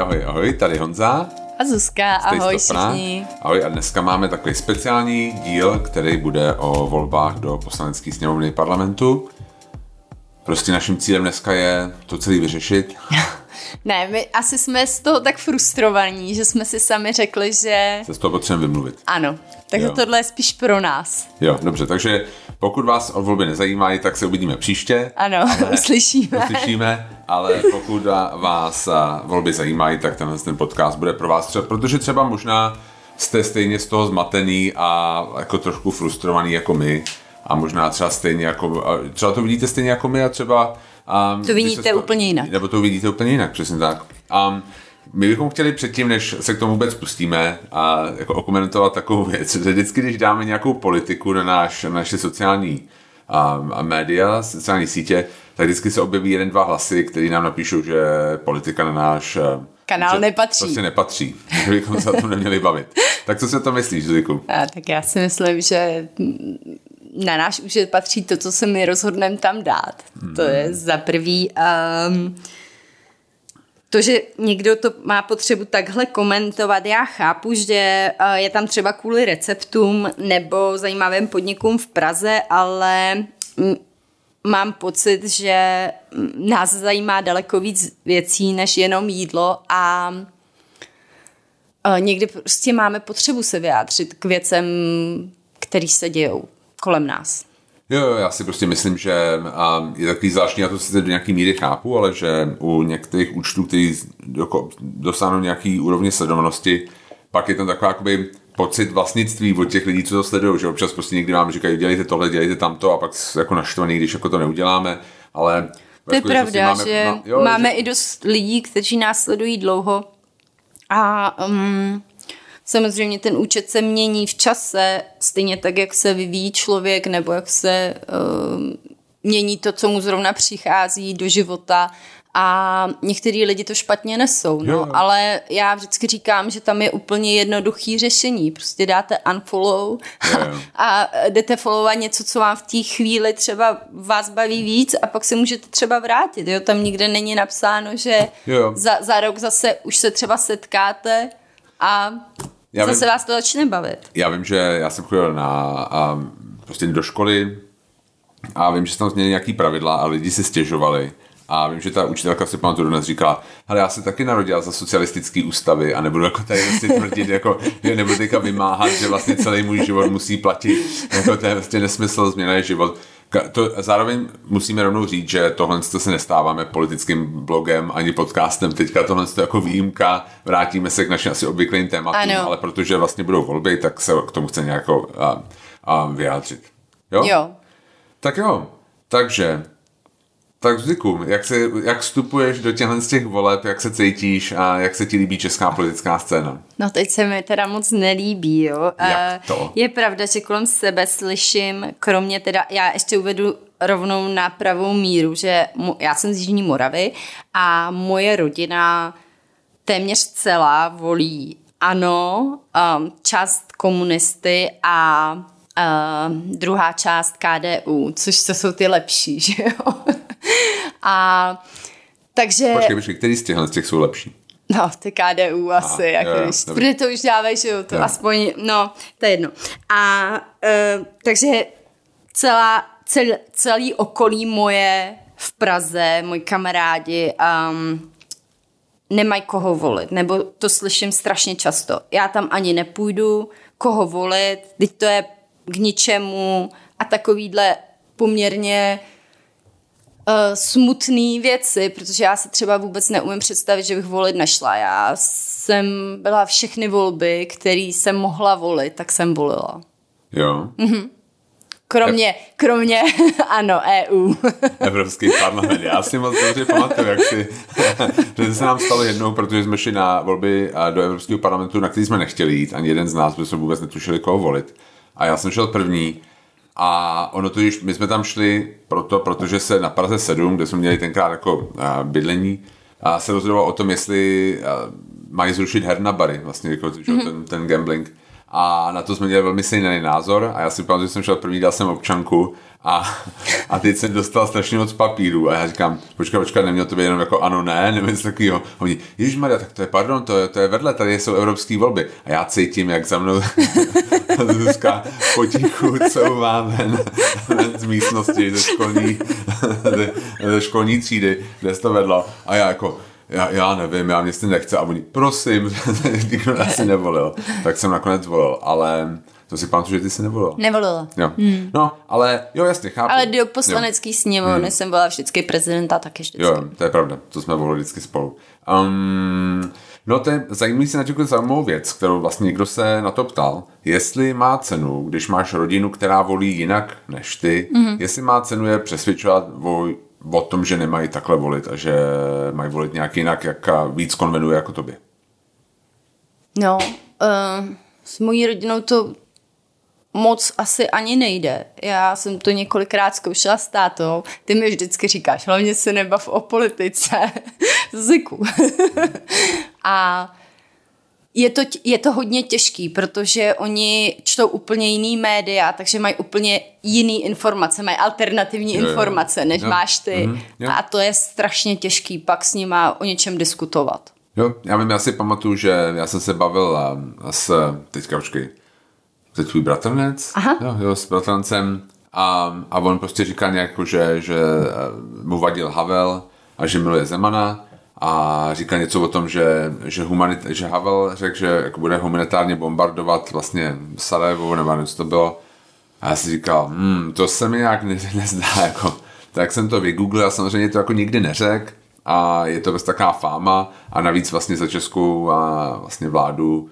ahoj, ahoj, tady Honza. A Zuzka, ahoj všichni. Ahoj a dneska máme takový speciální díl, který bude o volbách do poslanecké sněmovny parlamentu. Prostě naším cílem dneska je to celý vyřešit. ne, my asi jsme z toho tak frustrovaní, že jsme si sami řekli, že... Se z toho potřebujeme vymluvit. Ano, takže jo. tohle je spíš pro nás. Jo, dobře, takže pokud vás od volby nezajímají, tak se uvidíme příště. Ano, ale, uslyšíme. Uslyšíme, ale pokud vás volby zajímají, tak tenhle ten podcast bude pro vás třeba, protože třeba možná jste stejně z toho zmatený a jako trošku frustrovaný jako my a možná třeba stejně jako, třeba to vidíte stejně jako my a třeba um, to vidíte to, úplně jinak. Nebo to vidíte úplně jinak, přesně tak. Um, my bychom chtěli předtím, než se k tomu vůbec pustíme a jako okomentovat takovou věc, že vždycky, když dáme nějakou politiku na, náš, na naše sociální a, a média, sociální sítě, tak vždycky se objeví jeden, dva hlasy, který nám napíšou, že politika na náš kanál že nepatří. Prostě nepatří, že bychom se o tom neměli bavit. Tak co si to myslíš, Zuliku? tak já si myslím, že na náš účet patří to, co se my rozhodneme tam dát. Hmm. To je za prvý... Um, to, že někdo to má potřebu takhle komentovat, já chápu, že eh, je tam třeba kvůli receptům nebo zajímavým podnikům v Praze, ale mám pocit, že nás zajímá daleko víc věcí než jenom jídlo a eh, někdy prostě máme potřebu se vyjádřit k věcem, které se dějou kolem nás. Jo, jo, já si prostě myslím, že a je takový zvláštní, já to sice do nějaký míry chápu, ale že u některých účtů, který dosáhnou nějaký úrovně sledovanosti, pak je tam taková jakoby pocit vlastnictví od těch lidí, co to sledují, že občas prostě někdy vám říkají, dělejte tohle, dělejte tamto a pak jako naštvaný, když jako to neuděláme, ale to je pravda, máme, že no, jo, máme že... i dost lidí, kteří nás sledují dlouho a um, Samozřejmě ten účet se mění v čase, stejně tak, jak se vyvíjí člověk, nebo jak se uh, mění to, co mu zrovna přichází do života. A některý lidi to špatně nesou, no, ale já vždycky říkám, že tam je úplně jednoduchý řešení, prostě dáte unfollow a jdete followovat něco, co vám v té chvíli třeba vás baví víc a pak se můžete třeba vrátit, jo, tam nikde není napsáno, že za, za rok zase už se třeba setkáte a já Zase vím, vás to začne bavit. Já vím, že já jsem chodil na, a, prostě do školy a vím, že tam změnili nějaký pravidla a lidi se stěžovali. A vím, že ta učitelka si pamatuju dnes říkala, ale já se taky narodila za socialistický ústavy a nebudu jako tady vlastně tvrdit, jako, že nebudu teďka vymáhat, že vlastně celý můj život musí platit, jako to je vlastně nesmysl, změna je život to, zároveň musíme rovnou říct, že tohle se nestáváme politickým blogem ani podcastem. Teďka tohle je jako výjimka, vrátíme se k našim asi obvyklým tématům, ano. ale protože vlastně budou volby, tak se k tomu chce nějak a, a vyjádřit. Jo? Jo. Tak jo, takže tak vzdyku, jak, se, jak vstupuješ do těchto z těch voleb, jak se cítíš a jak se ti líbí česká politická scéna? No teď se mi teda moc nelíbí, jo. Jak to? Je pravda, že kolem sebe slyším, kromě teda, já ještě uvedu rovnou na pravou míru, že já jsem z Jižní Moravy a moje rodina téměř celá volí ano, um, část komunisty a uh, druhá část KDU, což to jsou ty lepší, že jo. A takže... Počkej, počkej, který z těchhle z těch jsou lepší? No, ty KDU asi, Aha, jako jo, když, protože to už dávají, že jo, to jo. aspoň, no, to je jedno. A uh, takže celá, cel, celý okolí moje v Praze, moji kamarádi, um, nemají koho volit, nebo to slyším strašně často. Já tam ani nepůjdu, koho volit, teď to je k ničemu a takovýhle poměrně uh, smutné věci, protože já se třeba vůbec neumím představit, že bych volit nešla. Já jsem byla všechny volby, které jsem mohla volit, tak jsem volila. Jo. Mhm. Kromě, kromě, ano, EU. Evropský parlament. Já si moc dobře pamatuju, jak si, že se nám stalo jednou, protože jsme šli na volby do Evropského parlamentu, na který jsme nechtěli jít, ani jeden z nás, protože jsme vůbec netušili, koho volit. A já jsem šel první a ono to my jsme tam šli proto, protože se na Praze 7, kde jsme měli tenkrát jako a, bydlení, a se rozhodovalo o tom, jestli a, mají zrušit her na bary, vlastně jako mm-hmm. ten, ten gambling. A na to jsme měli velmi stejný názor a já si pamatuju, že jsem šel první, dal jsem občanku a, a teď jsem dostal strašně moc papíru a já říkám, počkej, počkej, neměl to být jenom jako ano, ne, nebo něco takového. Oni, Ježíš Maria, tak to je, pardon, to je, to je vedle, tady jsou evropské volby. A já cítím, jak za mnou Zuzka potichu ven, ven z místnosti, ze školní, ze, ze školní třídy, kde se to vedlo. A já jako, já, já nevím, já mě s tím nechce. A oni, prosím, nikdo nás si nevolil. Tak jsem nakonec volil, ale to si pamatuju, že ty jsi nevolila. Nevolila. Jo. Hmm. No, ale jo, jasně, chápu. Ale do poslanecký sněmovny hmm. jsem byla vždycky prezidenta taky vždycky. Jo, to je pravda, to jsme volili vždycky spolu. Um, no to je zajímavý si na zajímavou věc, kterou vlastně někdo se na to ptal. Jestli má cenu, když máš rodinu, která volí jinak než ty, hmm. jestli má cenu je přesvědčovat o, o tom, že nemají takhle volit a že mají volit nějak jinak, jak víc konvenuje jako tobě. No, uh, s mojí rodinou to moc asi ani nejde. Já jsem to několikrát zkoušela s tátou. Ty mi vždycky říkáš, hlavně se nebav o politice. Ziku. a je to, je to hodně těžký, protože oni čtou úplně jiný média, takže mají úplně jiný informace, mají alternativní jo, informace, než jo. máš ty. Mm-hmm, jo. A to je strašně těžký pak s nima o něčem diskutovat. Jo, já vím, já si pamatuju, že já jsem se bavil s, teďka počkej, to je tvůj bratranec? Aha. Jo, jo, s bratrancem. A, a on prostě říkal nějak, že, že eh, mu vadil Havel a že miluje Zemana a říkal něco o tom, že, že, humanit, že Havel řekl, že jako bude humanitárně bombardovat vlastně Sarajevo, nebo něco to bylo. A já si říkal, hmm, to se mi nějak ne, nezdá, jako. Tak jsem to vygooglil a samozřejmě to jako nikdy neřekl a je to bez taková fáma a navíc vlastně za českou a vlastně vládu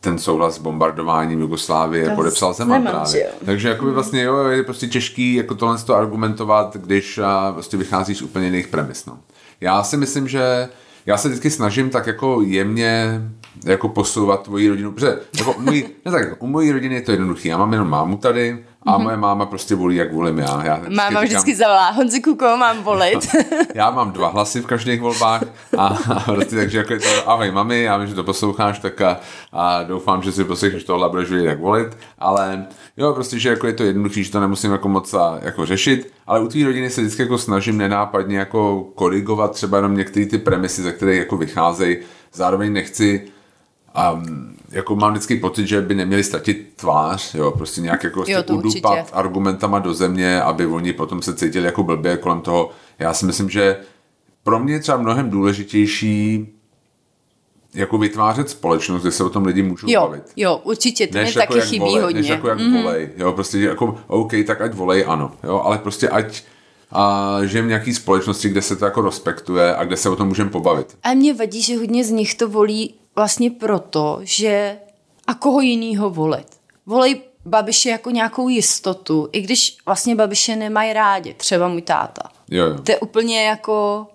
ten souhlas s bombardováním Jugoslávie to podepsal Zeman právě. Takže jako by vlastně jo, je prostě těžký jako tohle to argumentovat, když a, prostě vycházíš z úplně jiných premis. No. Já si myslím, že já se vždycky snažím tak jako jemně jako posouvat tvoji rodinu, protože jako můj, ne tak, u mojí rodiny je to jednoduché. Já mám jenom mámu tady, a mm-hmm. moje máma prostě volí, jak volím já. já vždycky máma vždycky říkám, zavolá, Honzi Kuko, mám volit. já mám dva hlasy v každých volbách a, a prostě takže jako je to, ahoj mami, já vím, že to posloucháš, tak a, a doufám, že si poslechneš tohle a budeš vědět, jak volit, ale jo, prostě, že jako je to jednoduchý, že to nemusím jako moc a, jako řešit, ale u tvý rodiny se vždycky jako snažím nenápadně jako korigovat třeba jenom některé ty premisy, ze které jako vycházejí, zároveň nechci um, jako mám vždycky pocit, že by neměli ztratit tvář, jo, prostě nějak jako jo, udupat určitě. argumentama do země, aby oni potom se cítili jako blbě kolem toho. Já si myslím, že pro mě je třeba mnohem důležitější jako vytvářet společnost, kde se o tom lidi můžou jo, bavit. Jo, určitě, to než mi jako taky chybí volej, hodně. Než jako jak mm-hmm. volej, jo, prostě jako OK, tak ať volej, ano, jo, ale prostě ať a žijeme v nějaký společnosti, kde se to jako respektuje a kde se o tom můžeme pobavit. A mě vadí, že hodně z nich to volí vlastně proto, že a koho jinýho volit. Volej Babiše jako nějakou jistotu, i když vlastně Babiše nemají rádi, třeba můj táta. Jo, jo. To je úplně jako...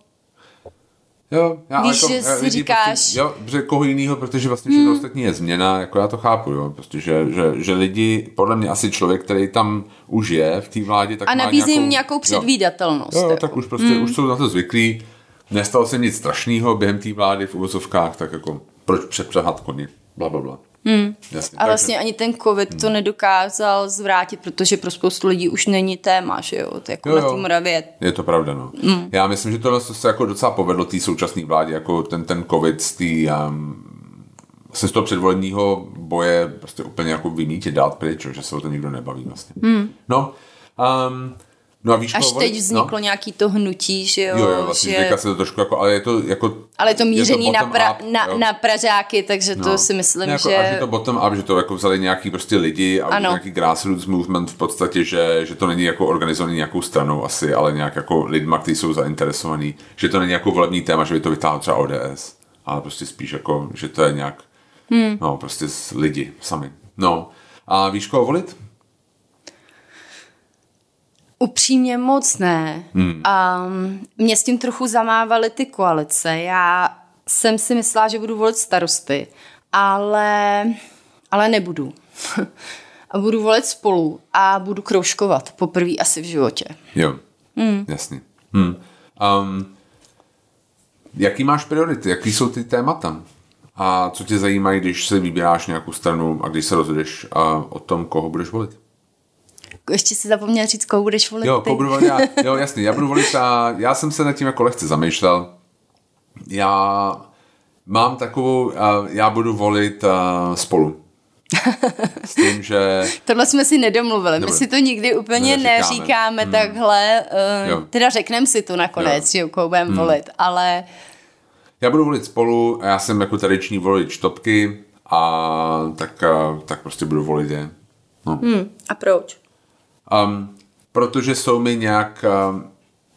Jo, já Víš, jako, že si prostě- říkáš... Prostě, jo, že koho jiného, protože vlastně všechno hmm. ostatní je změna, jako já to chápu, jo, prostě, že, že, že lidi, podle mě asi člověk, který tam už je v té vládě, tak A nabízí jim nějakou, nějakou předvídatelnost. Jo, jo, jako. tak už prostě, hmm. už jsou na to zvyklí, nestalo se nic strašného během té vlády v uvozovkách, tak jako proč přepřehat koni, bla, bla, bla. Hmm. Jasně, a vlastně takže... ani ten covid hmm. to nedokázal zvrátit, protože pro spoustu lidí už není téma, že jo, to jako jo, jo. na té Moravě. Je to pravda, no. Hmm. Já myslím, že tohle se jako docela povedlo té současné vládě, jako ten, ten covid z té um, se z toho předvolebního boje prostě úplně jako vymítit, dát pryč, že se o to nikdo nebaví vlastně. Hmm. No, um, No a víš, Až teď vzniklo no? nějaký to hnutí, že jo. Jo, jo, vlastně že... se to trošku jako, ale je to jako... Ale je to mířený je to na, pra, up, na, na Pražáky, takže no. to si myslím, jako, že... Až je to bottom up, že to jako vzali nějaký prostě lidi a ano. nějaký grassroots movement v podstatě, že, že to není jako organizovaný nějakou stranou asi, ale nějak jako lidma, kteří jsou zainteresovaní, že to není jako volební téma, že by to vytáhl třeba ODS, ale prostě spíš jako, že to je nějak, hmm. no prostě lidi sami. No, a víš koho volit? Upřímně moc ne. Hmm. A mě s tím trochu zamávaly ty koalice. Já jsem si myslela, že budu volit starosty, ale, ale nebudu. a budu volit spolu a budu kroužkovat poprvé asi v životě. Jo, hmm. jasně. Hmm. Um, jaký máš priority? Jaký jsou ty témata? A co tě zajímá, když se vybíráš nějakou stranu a když se rozhodeš a o tom, koho budeš volit? Ještě si zapomněl říct, koho budeš volit Jo, koho budu volit já. Jo, jasně, já budu volit a já jsem se nad tím jako lehce zamýšlel. Já mám takovou, já budu volit spolu. S tím, že... Tohle jsme si nedomluvili. Dobre. My si to nikdy úplně neříkáme, neříkáme hmm. takhle. Uh, teda řekneme si to nakonec, jo. že koho budeme hmm. volit, ale... Já budu volit spolu a já jsem jako tradiční volič topky a tak, tak prostě budu volit je. No. Hmm. A proč? Um, protože jsou mi nějak... Um,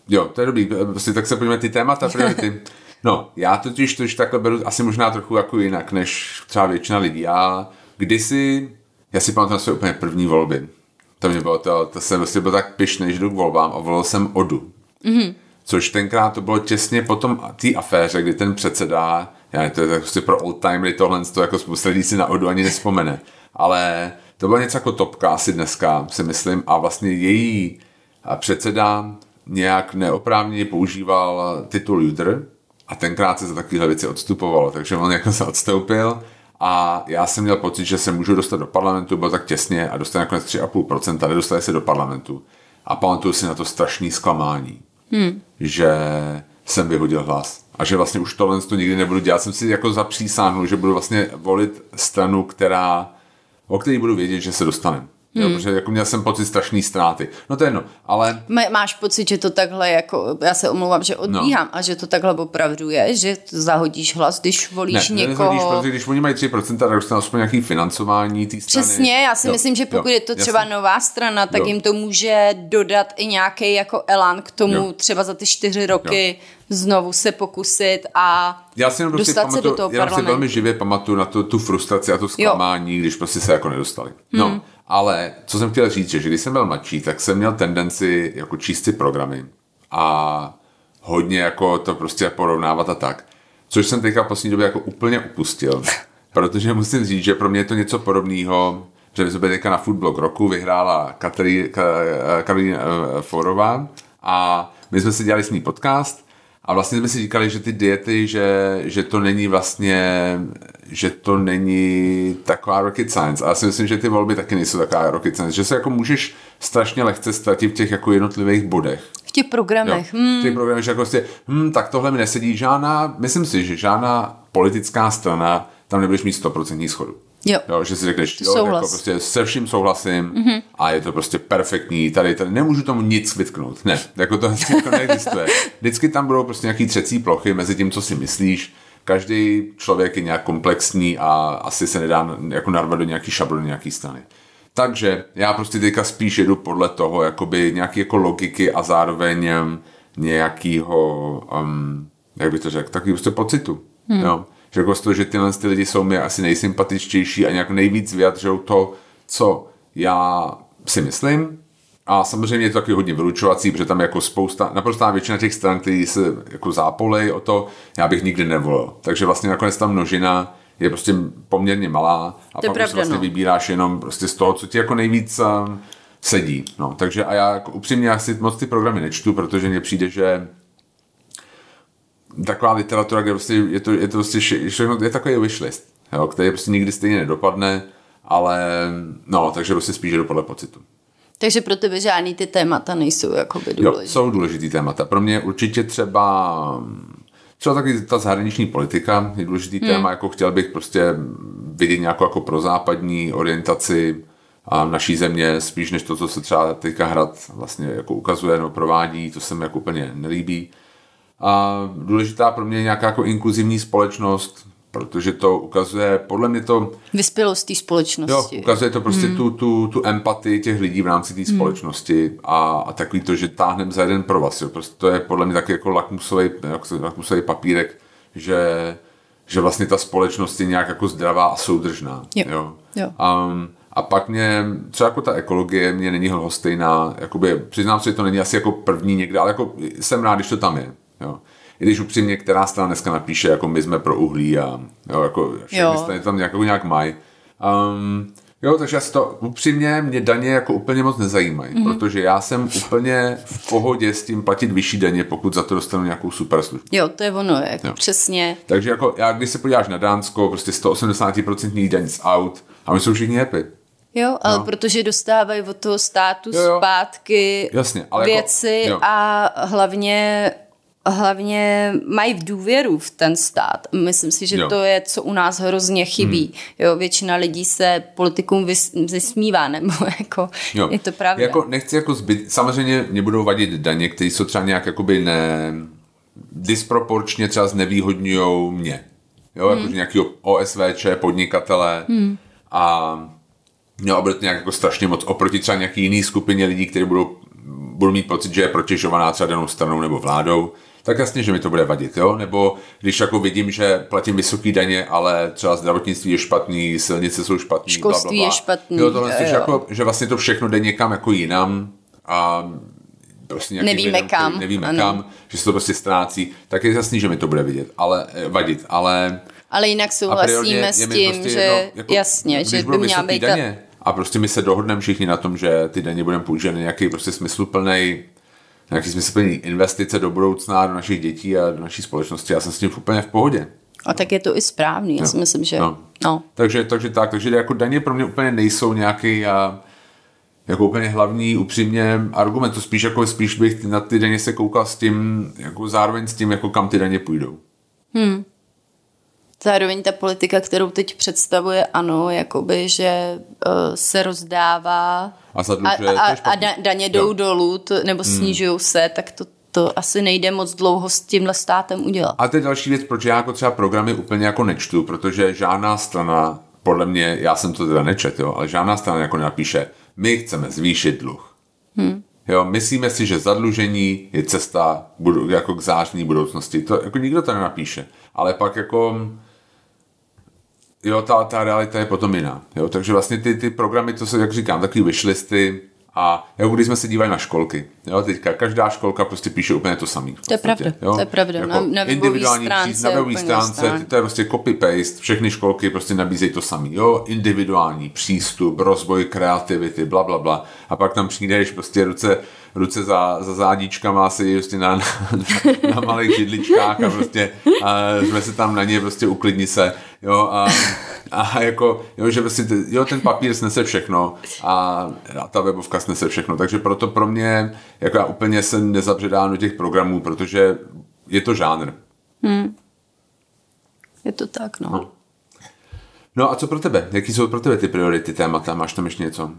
jo, to je dobrý. Prostě tak se podíváme ty témata, priority. No, já totiž to, takhle beru asi možná trochu jako jinak, než třeba většina lidí. Já kdysi, já si pamatuju na své úplně první volby. To mě bylo to, to jsem vlastně byl tak pišný, že jdu k volbám a volil jsem Odu. Mm-hmm. Což tenkrát to bylo těsně po tom té aféře, kdy ten předseda, já to je tak prostě pro old timery tohle, to jako spousta lidí si na Odu ani nespomene. Ale to bylo něco jako topka asi dneska, si myslím, a vlastně její předseda nějak neoprávněně používal titul Judr a tenkrát se za takovéhle věci odstupovalo, takže on jako se odstoupil a já jsem měl pocit, že se můžu dostat do parlamentu, bylo tak těsně a dostal nakonec 3,5% a nedostali se do parlamentu. A pamatuju si na to strašný zklamání, hmm. že jsem vyhodil hlas. A že vlastně už tohle to nikdy nebudu dělat. Jsem si jako zapřísáhnul, že budu vlastně volit stranu, která, o které budu vědět, že se dostanem. Hmm. Jo, protože jako měl jsem pocit strašný ztráty. No to je jedno, ale... Máš pocit, že to takhle jako, já se omlouvám, že odbíhám, no. a že to takhle opravdu je, že zahodíš hlas, když volíš ne, někoho... Ne, protože když oni mají 3%, tak dostanou aspoň nějaký financování té strany. Přesně, já si jo, myslím, že pokud jo, je to třeba jasný. nová strana, tak jo. jim to může dodat i nějaký jako elán k tomu jo. třeba za ty čtyři roky jo znovu se pokusit a já si prostě dostat pamatuju, se do toho já si velmi živě pamatuju na tu, tu frustraci a to zklamání, jo. když prostě se jako nedostali. No, hmm. Ale co jsem chtěl říct, že když jsem byl mladší, tak jsem měl tendenci jako číst si programy a hodně jako to prostě porovnávat a tak. Což jsem teďka v poslední době jako úplně upustil. Protože musím říct, že pro mě je to něco podobného, že my jsme teďka na Foodblog roku vyhrála Karolína eh, Forová a my jsme si dělali s ní podcast a vlastně jsme si říkali, že ty diety, že, že to není vlastně, že to není taková rocket science. A já si myslím, že ty volby taky nejsou taková rocket science. Že se jako můžeš strašně lehce ztratit v těch jako jednotlivých bodech. V těch programech. Jo, v těch hmm. programech, že jako prostě, hm, tak tohle mi nesedí žádná, myslím si, že žádná politická strana, tam nebudeš mít 100% schodu. Jo. jo že si řekneš, jo, jako prostě se vším souhlasím mm-hmm. a je to prostě perfektní, tady, tady nemůžu tomu nic vytknout. Ne, jako to jako neexistuje. Vždycky tam budou prostě nějaký třecí plochy mezi tím, co si myslíš, každý člověk je nějak komplexní a asi se nedá jako narvat do nějaký šablony nějaký strany. Takže já prostě teďka spíš jedu podle toho, jakoby nějaký jako logiky a zároveň nějakýho, um, jak bych to řekl, takový prostě pocitu. Hmm. Jo že jako to, že tyhle ty lidi jsou mi asi nejsympatičtější a nějak nejvíc vyjadřují to, co já si myslím. A samozřejmě je to taky hodně vylučovací, protože tam jako spousta, naprostá většina těch stran, který se jako zápolej o to, já bych nikdy nevolil. Takže vlastně nakonec ta množina je prostě poměrně malá a to pak pravda, vlastně no. vybíráš jenom prostě z toho, co ti jako nejvíc um, sedí. No, takže a já jako upřímně já si moc ty programy nečtu, protože mně přijde, že taková literatura, kde prostě je to, je to prostě všechno, je takový wishlist, jo, který prostě nikdy stejně nedopadne, ale no, takže prostě spíš jdu podle pocitu. Takže pro tebe žádný ty témata nejsou jakoby důležité. Jo, jsou důležitý témata. Pro mě určitě třeba třeba taky ta zahraniční politika je důležitý hmm. téma, jako chtěl bych prostě vidět nějakou jako prozápadní orientaci a naší země, spíš než to, co se třeba teďka hrad vlastně jako ukazuje nebo provádí, to se mi jako úplně nelíbí. A důležitá pro mě je nějaká jako inkluzivní společnost, protože to ukazuje, podle mě to... Vyspělost té společnosti. Jo, ukazuje to prostě hmm. tu, tu, tu empatii těch lidí v rámci té hmm. společnosti a, a takový to, že táhneme za jeden pro vás. Jo. Prostě to je podle mě taky jako lakmusový, lakmusový papírek, že, že vlastně ta společnost je nějak jako zdravá a soudržná. Jo. jo. jo. Um, a pak mě, třeba jako ta ekologie mě není lhostejná, jakoby, přiznám se, že to není asi jako první někde, ale jako jsem rád, když to tam je. Jo. I když upřímně, která strana dneska napíše, jako my jsme pro uhlí a jo, jako všechny strany tam nějak, jako nějak mají. Um, Jo, takže asi to upřímně mě daně jako úplně moc nezajímají, mm-hmm. protože já jsem úplně v pohodě s tím platit vyšší daně, pokud za to dostanu nějakou super službu. Jo, to je ono, jako jo. přesně. Takže jako já, když se podíváš na Dánsko, prostě 180% daň z aut a my jsou všichni happy. Jo, ale no. protože dostávají od toho státu jo, jo. zpátky Jasně, ale jako- věci jako, a hlavně hlavně mají v důvěru v ten stát. Myslím si, že jo. to je, co u nás hrozně chybí. Hmm. Jo, většina lidí se politikům vysmívá, nebo jako jo. je to pravda. Jako nechci jako zbyt, samozřejmě mě budou vadit daně, které jsou třeba nějak jakoby ne, disproporčně třeba znevýhodňují mě. Jo, hmm. jako nějaký OSVČ, podnikatele hmm. a mělo bude to nějak jako strašně moc oproti třeba nějaký jiný skupině lidí, kteří budou, budou mít pocit, že je protěžovaná třeba danou stranou nebo vládou tak jasně, že mi to bude vadit, jo? Nebo když jako vidím, že platím vysoký daně, ale třeba zdravotnictví je špatný, silnice jsou špatný, Školství bla, bla, bla. je špatný. Jo, tohle jo, jo. Jako, že vlastně to všechno jde někam jako jinam a prostě nevíme lidem, kam. Nevíme ano. kam, že se to prostě ztrácí, tak je jasný, že mi to bude vidět, ale eh, vadit, ale... Ale jinak souhlasíme s tím, prostě že jedno, jako, jasně, že by měla být... Daně, a prostě my se dohodneme všichni na tom, že ty daně budeme používat nějaký prostě smysluplný nějaký smysluplný investice do budoucna, do našich dětí a do naší společnosti. Já jsem s tím úplně v pohodě. A tak je to i správný, já no. si myslím, že... No. no. Takže, takže tak, takže jako daně pro mě úplně nejsou nějaký a, jako úplně hlavní, upřímně argument, to spíš jako spíš bych na ty daně se koukal s tím, jako zároveň s tím, jako kam ty daně půjdou. Hmm. Zároveň ta politika, kterou teď představuje, ano, jakoby, že uh, se rozdává a, zadlužuje, a, a, a daně jdou jo. dolů, to, nebo hmm. snižují se, tak to, to asi nejde moc dlouho s tímhle státem udělat. A to je další věc, proč já jako třeba programy úplně jako nečtu, protože žádná strana, podle mě, já jsem to teda nečet, jo, ale žádná strana jako napíše, my chceme zvýšit dluh. Hmm. Jo, myslíme si, že zadlužení je cesta jako k zářní budoucnosti. To jako nikdo to nenapíše. Ale pak jako jo, ta, ta realita je potom jiná. Jo? Takže vlastně ty, ty programy, to se, jak říkám, takový wishlisty, a jako když jsme se dívali na školky, jo, teďka každá školka prostě píše úplně to samé. To je pravda, jo? to je pravda. Jako na, na individuální stránce, na webové stránce, to je prostě copy-paste, všechny školky prostě nabízejí to samé, jo, individuální přístup, rozvoj kreativity, bla, bla, bla. A pak tam přijdeš prostě ruce, ruce za, za zádičkama asi prostě na, na, na malých židličkách a prostě a jsme se tam na ně prostě uklidni se, jo, a, a jako, jo, že prostě, jo, ten papír snese všechno a, a ta webovka snese všechno, takže proto pro mě, jako já úplně se nezabředám do těch programů, protože je to žánr. Hmm. Je to tak, no. no. No a co pro tebe? Jaký jsou pro tebe ty priority témata? Máš tam ještě něco?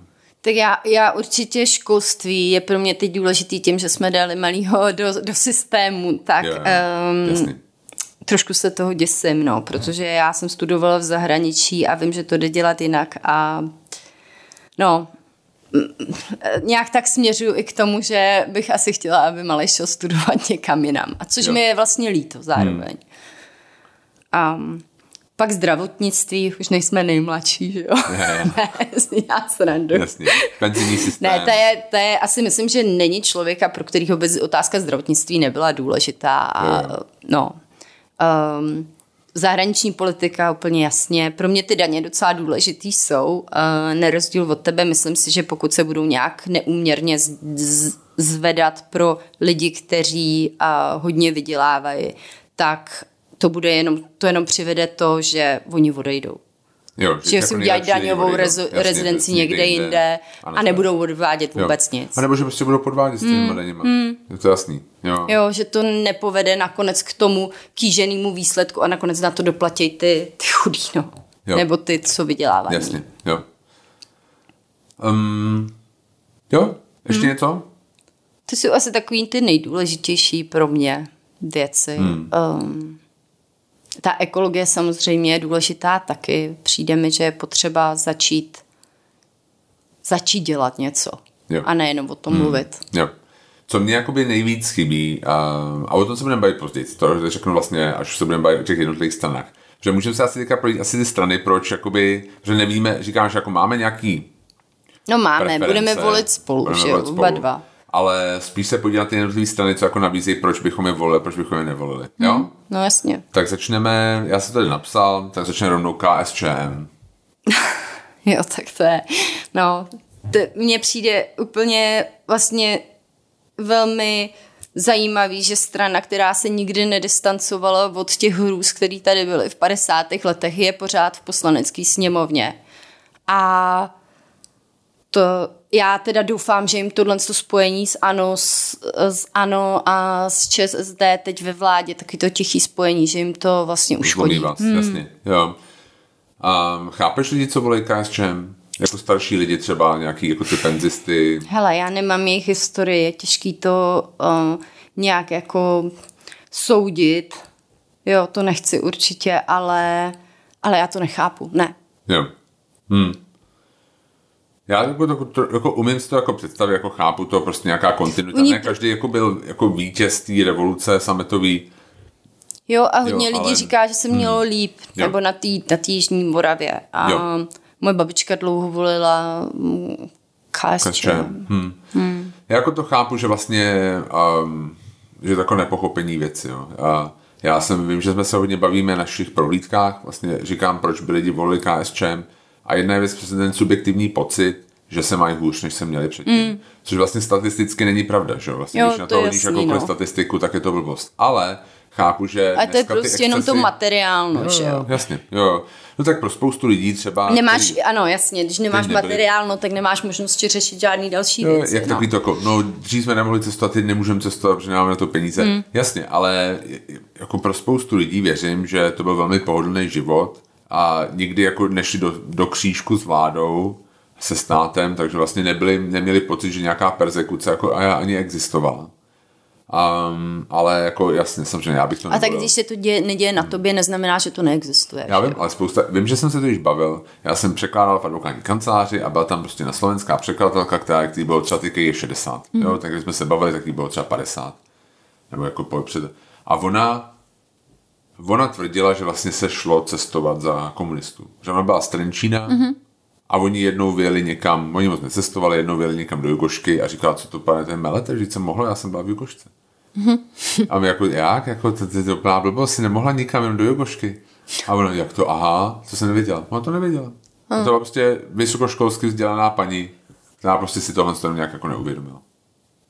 Tak já, já určitě školství je pro mě teď důležitý tím, že jsme dali malýho do, do systému, tak jo, um, trošku se toho děsím, no, protože já jsem studovala v zahraničí a vím, že to jde dělat jinak a no, nějak tak směřuju i k tomu, že bych asi chtěla, aby malý šel studovat někam jinam. A což jo. mi je vlastně líto zároveň. Hmm. Um, pak zdravotnictví, už nejsme nejmladší, že jo? Ne, ne já srandu. Jasně, penzijní systém. Ne, to je, to je, asi myslím, že není člověka, pro kterého by otázka zdravotnictví nebyla důležitá. A, no, um, zahraniční politika úplně jasně. Pro mě ty daně docela důležitý jsou. Uh, nerozdíl od tebe, myslím si, že pokud se budou nějak z, zvedat pro lidi, kteří uh, hodně vydělávají, tak to bude jenom, to jenom přivede to, že oni odejdou. Jo, že, že si udělají daňovou jasně, rezidenci někde jinde, jinde a nebudou odvádět vůbec jo. nic. A nebo že prostě budou podvádět s těmi mm, daněma. Mm. Je to jasný. Jo. jo, že to nepovede nakonec k tomu kýženému výsledku a nakonec na to doplatí ty, ty chudí, no. Jo. Nebo ty, co vydělávají. Jasně, jo. Um, jo, ještě mm. něco? To jsou asi takový ty nejdůležitější pro mě věci. Mm. Um, ta ekologie samozřejmě je důležitá taky. Přijde mi, že je potřeba začít začít dělat něco. Jo. A nejenom o tom hmm. mluvit. Jo. Co mě jakoby nejvíc chybí, a, a o tom se budeme bavit později, to řeknu vlastně, až se budeme bavit o těch jednotlivých stranách. Že můžeme se asi teďka projít asi ty strany, proč jakoby, že nevíme, říkáš, jako máme nějaký No máme, budeme volit spolu, budeme že jo, oba dva ale spíš se podívat na jednotlivé strany, co jako nabízejí, proč bychom je volili, proč bychom je nevolili. Jo? Hmm, no jasně. Tak začneme, já jsem tady napsal, tak začne rovnou KSČM. Jo, tak to je, no, mně přijde úplně vlastně velmi zajímavý, že strana, která se nikdy nedistancovala od těch hrůz, které tady byly v 50. letech, je pořád v poslanecké sněmovně. A to já teda doufám, že jim tohle spojení s ANO, s, s ANO a s ČSSD teď ve vládě, taky to tichý spojení, že jim to vlastně uškodí. Vás, hmm. jasně, jo. A chápeš lidi, co volí KSČM? Jako starší lidi třeba, nějaký jako ty penzisty? Hele, já nemám jejich historii, je těžký to uh, nějak jako soudit. Jo, to nechci určitě, ale, ale já to nechápu, ne. Jo. Hmm. Já jako, to, jako umím si to jako představit, jako chápu to, prostě nějaká kontinuita. Oni... Ne každý jako byl jako vítěz té revoluce sametový. Jo, a hodně jo, lidí ale... říká, že se mělo hmm. líp, jo. nebo na té na Jižní Moravě. A jo. moje babička dlouho volila KSČ. Hmm. Hmm. Já jako to chápu, že vlastně um, že to jako nepochopení věci. Jo. A já jsem, vím, že jsme se hodně bavíme na našich prohlídkách, vlastně říkám, proč by lidi volili KSČM, a jedna je věc přesně ten subjektivní pocit, že se mají hůř, než se měli předtím. Mm. Což vlastně statisticky není pravda, že Vlastně, jo, když na to hodíš jako no. statistiku, tak je to blbost. Ale chápu, že... Ale to je prostě excesy... jenom to materiálno, jo, že jo? Jasně, jo. No tak pro spoustu lidí třeba... Nemáš, který, ano, jasně, když nemáš nebyli... materiálno, tak nemáš možnosti řešit žádný další jo, věci. Jak no. takový to jako, no dřív jsme nemohli cestovat, teď nemůžeme cestovat, protože nemáme na to peníze. Mm. Jasně, ale jako pro spoustu lidí věřím, že to byl velmi pohodlný život a nikdy jako nešli do, do křížku s vládou, se státem, takže vlastně nebyli, neměli pocit, že nějaká persekuce jako ani existovala. Um, ale jako jasně, samozřejmě, já bych to A tak když se to děje, neděje na tobě, neznamená, že to neexistuje. Já vím, ale spousta, vím, že jsem se to již bavil. Já jsem překládal v advokátní kanceláři a byla tam prostě na slovenská překladatelka, která, který bylo třeba ty je 60. Mm. Jo, tak když jsme se bavili, tak jí bylo třeba 50. Nebo jako po před. A ona ona tvrdila, že vlastně se šlo cestovat za komunistů. Že ona byla z Trenčína mm-hmm. a oni jednou vyjeli někam, oni moc necestovali, jednou vyjeli někam do Jugošky a říkala, co to pane, ten melete, že jsem mohla, já jsem byla v Jugošce. Mm-hmm. A my jako, jak? Jako, to, to, to blbost, si nemohla nikam jenom do Jugošky. A ona, jak to, aha, to jsem nevěděla. Ona to nevěděla. Mm. To byla prostě vysokoškolsky vzdělaná paní, která prostě si tohle nějak jako neuvědomila.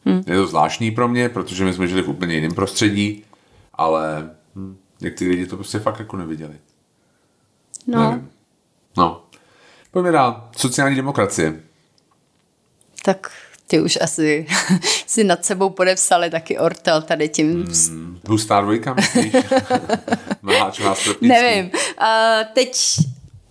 Mm. Je to zvláštní pro mě, protože my jsme žili v úplně jiném prostředí, ale hm, Někteří lidi to prostě fakt jako neviděli. No. Nevím. No. Pojďme dál. Sociální demokracie. Tak ty už asi si nad sebou podepsali taky Ortel tady tím. Hmm, hustá dvojka, myslíš? Nevím. Uh, teď,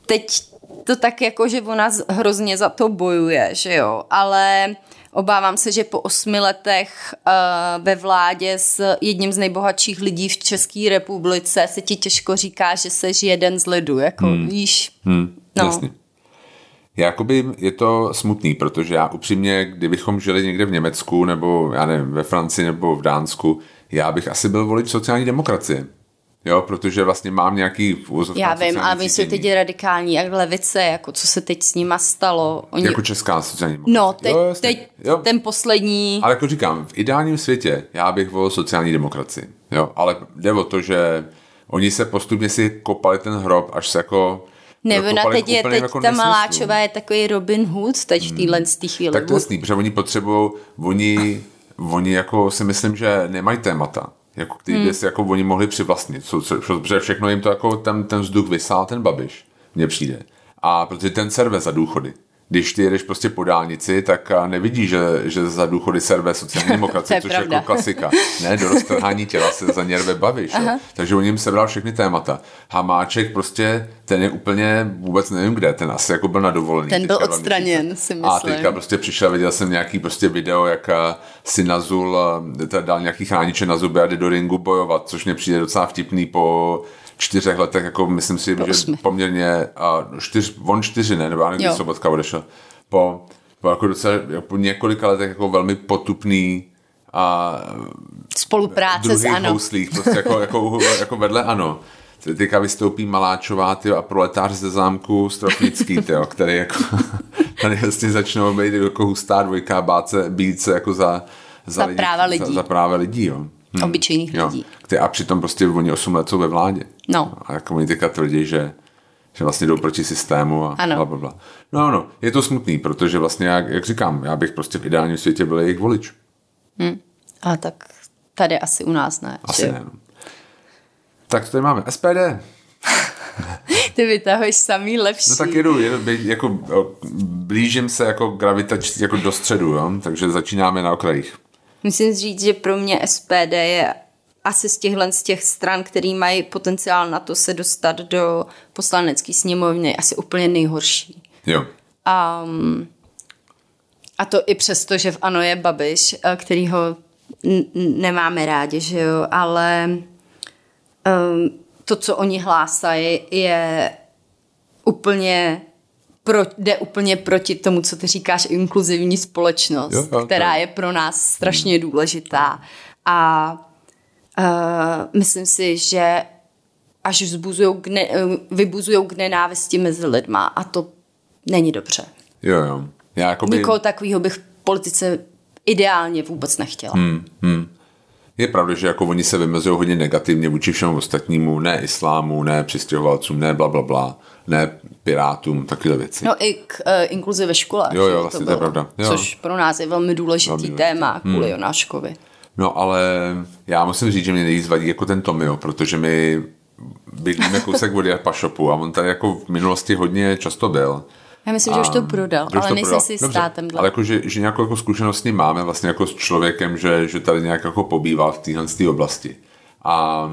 teď to tak jako, že ona hrozně za to bojuje, že jo, ale Obávám se, že po osmi letech uh, ve vládě s jedním z nejbohatších lidí v České republice se ti těžko říká, že seš jeden z lidu, jako hmm. víš. Hmm, no. Jasně. Jakoby je to smutný, protože já upřímně, kdybychom žili někde v Německu, nebo já nevím, ve Francii nebo v Dánsku, já bych asi byl volič sociální demokracie. Jo, protože vlastně mám nějaký Já vím, ale my jsou teď radikální, jak levice, jako co se teď s nima stalo. Oni... Jako česká sociální demokracie. No, teď, jo, teď jo. ten poslední... Ale jako říkám, v ideálním světě já bych volil sociální demokracii. Jo, ale jde o to, že oni se postupně si kopali ten hrob, až se jako nebo na teď je, teď jako ta Maláčová je takový Robin Hood teď v téhle hmm. chvíli. Tak to je jasný, protože oni potřebují, oni, oni jako si myslím, že nemají témata jako který hmm. si jako oni mohli přivlastnit, protože všechno jim to jako ten, ten vzduch vysál ten babiš, mně přijde. A protože ten serve za důchody, když ty jedeš prostě po dálnici, tak nevidíš, že, že za důchody serve sociální demokracie, což je jako klasika. Ne, do roztrhání těla se za něrve bavíš. Takže on jim sebral všechny témata. Hamáček prostě, ten je úplně vůbec nevím kde, ten asi jako byl na dovolený. Ten byl odstraněn, si myslím. A teďka prostě přišel, viděl jsem nějaký prostě video, jak si Nazul dal nějaký chrániče na zuby a jde do ringu bojovat, což mě přijde docela vtipný po čtyřech letech, jako myslím si, po že osmi. poměrně, a čtyř, on čtyři, ne, nebo já nevím, Sobotka odešel, po, po jako docela, po několika letech jako velmi potupný a spolupráce s ANO. Houslích, prostě jako, jako, jako vedle ANO. Teďka vystoupí Maláčová ty a proletář ze zámku Stropnický, tyjo, který jako tady vlastně začnou být jako hustá dvojka, bát se, být se jako za, za, za lidi, práva lidí. Za, za práva lidí, jo. Hmm. Obyčejných jo. lidí. A přitom prostě oni 8 let jsou ve vládě. No. A jako oni teďka tvrdí, že že vlastně jdou proti systému a ano. bla, bla, bla. No ano, je to smutný, protože vlastně, jak, jak říkám, já bych prostě v ideálním světě byl jejich volič. Hmm. A tak tady asi u nás ne. Asi že? ne. No. Tak tady máme SPD. Ty vytahuješ samý lepší. No tak jedu, jedu jako, blížím se jako gravitač jako do středu, jo? takže začínáme na okrajích. Musím říct, že pro mě SPD je asi z těchhle z těch stran, který mají potenciál na to se dostat do poslanecké sněmovny, asi úplně nejhorší. Jo. Um, a to i přesto, že v ANO je Babiš, eh, který ho nemáme rádi, že jo, ale um, to, co oni hlásají, je úplně pro, jde úplně proti tomu, co ty říkáš, inkluzivní společnost, jo, jo, která jo. je pro nás strašně důležitá. A uh, myslím si, že až vzbuzujou k ne, vybuzujou k nenávisti mezi lidma a to není dobře. Jo, jo. Já jakoby... Nikoho takového bych v politice ideálně vůbec nechtěla. Hmm, hmm. Je pravda, že jako oni se vymezují hodně negativně vůči všemu ostatnímu, ne islámu, ne přistěhovalcům, ne bla, bla, bla, ne pirátům, takové věci. No i k uh, inkluzi ve škole. Jo, jo, vlastně to, to je pravda. Jo. Což pro nás je velmi důležitý velmi téma kvůli hmm. Jonáškovi. No ale já musím říct, že mě nejvíc vadí jako ten Tomio, protože my bydlíme kousek od Pašopu a on tady jako v minulosti hodně často byl. Já myslím, a, že už to prodal, ale nejsem si Dobře, státem. Ale jako, že, že nějakou jako zkušenost máme vlastně jako s člověkem, že, že tady nějak jako pobývá v téhle oblasti. A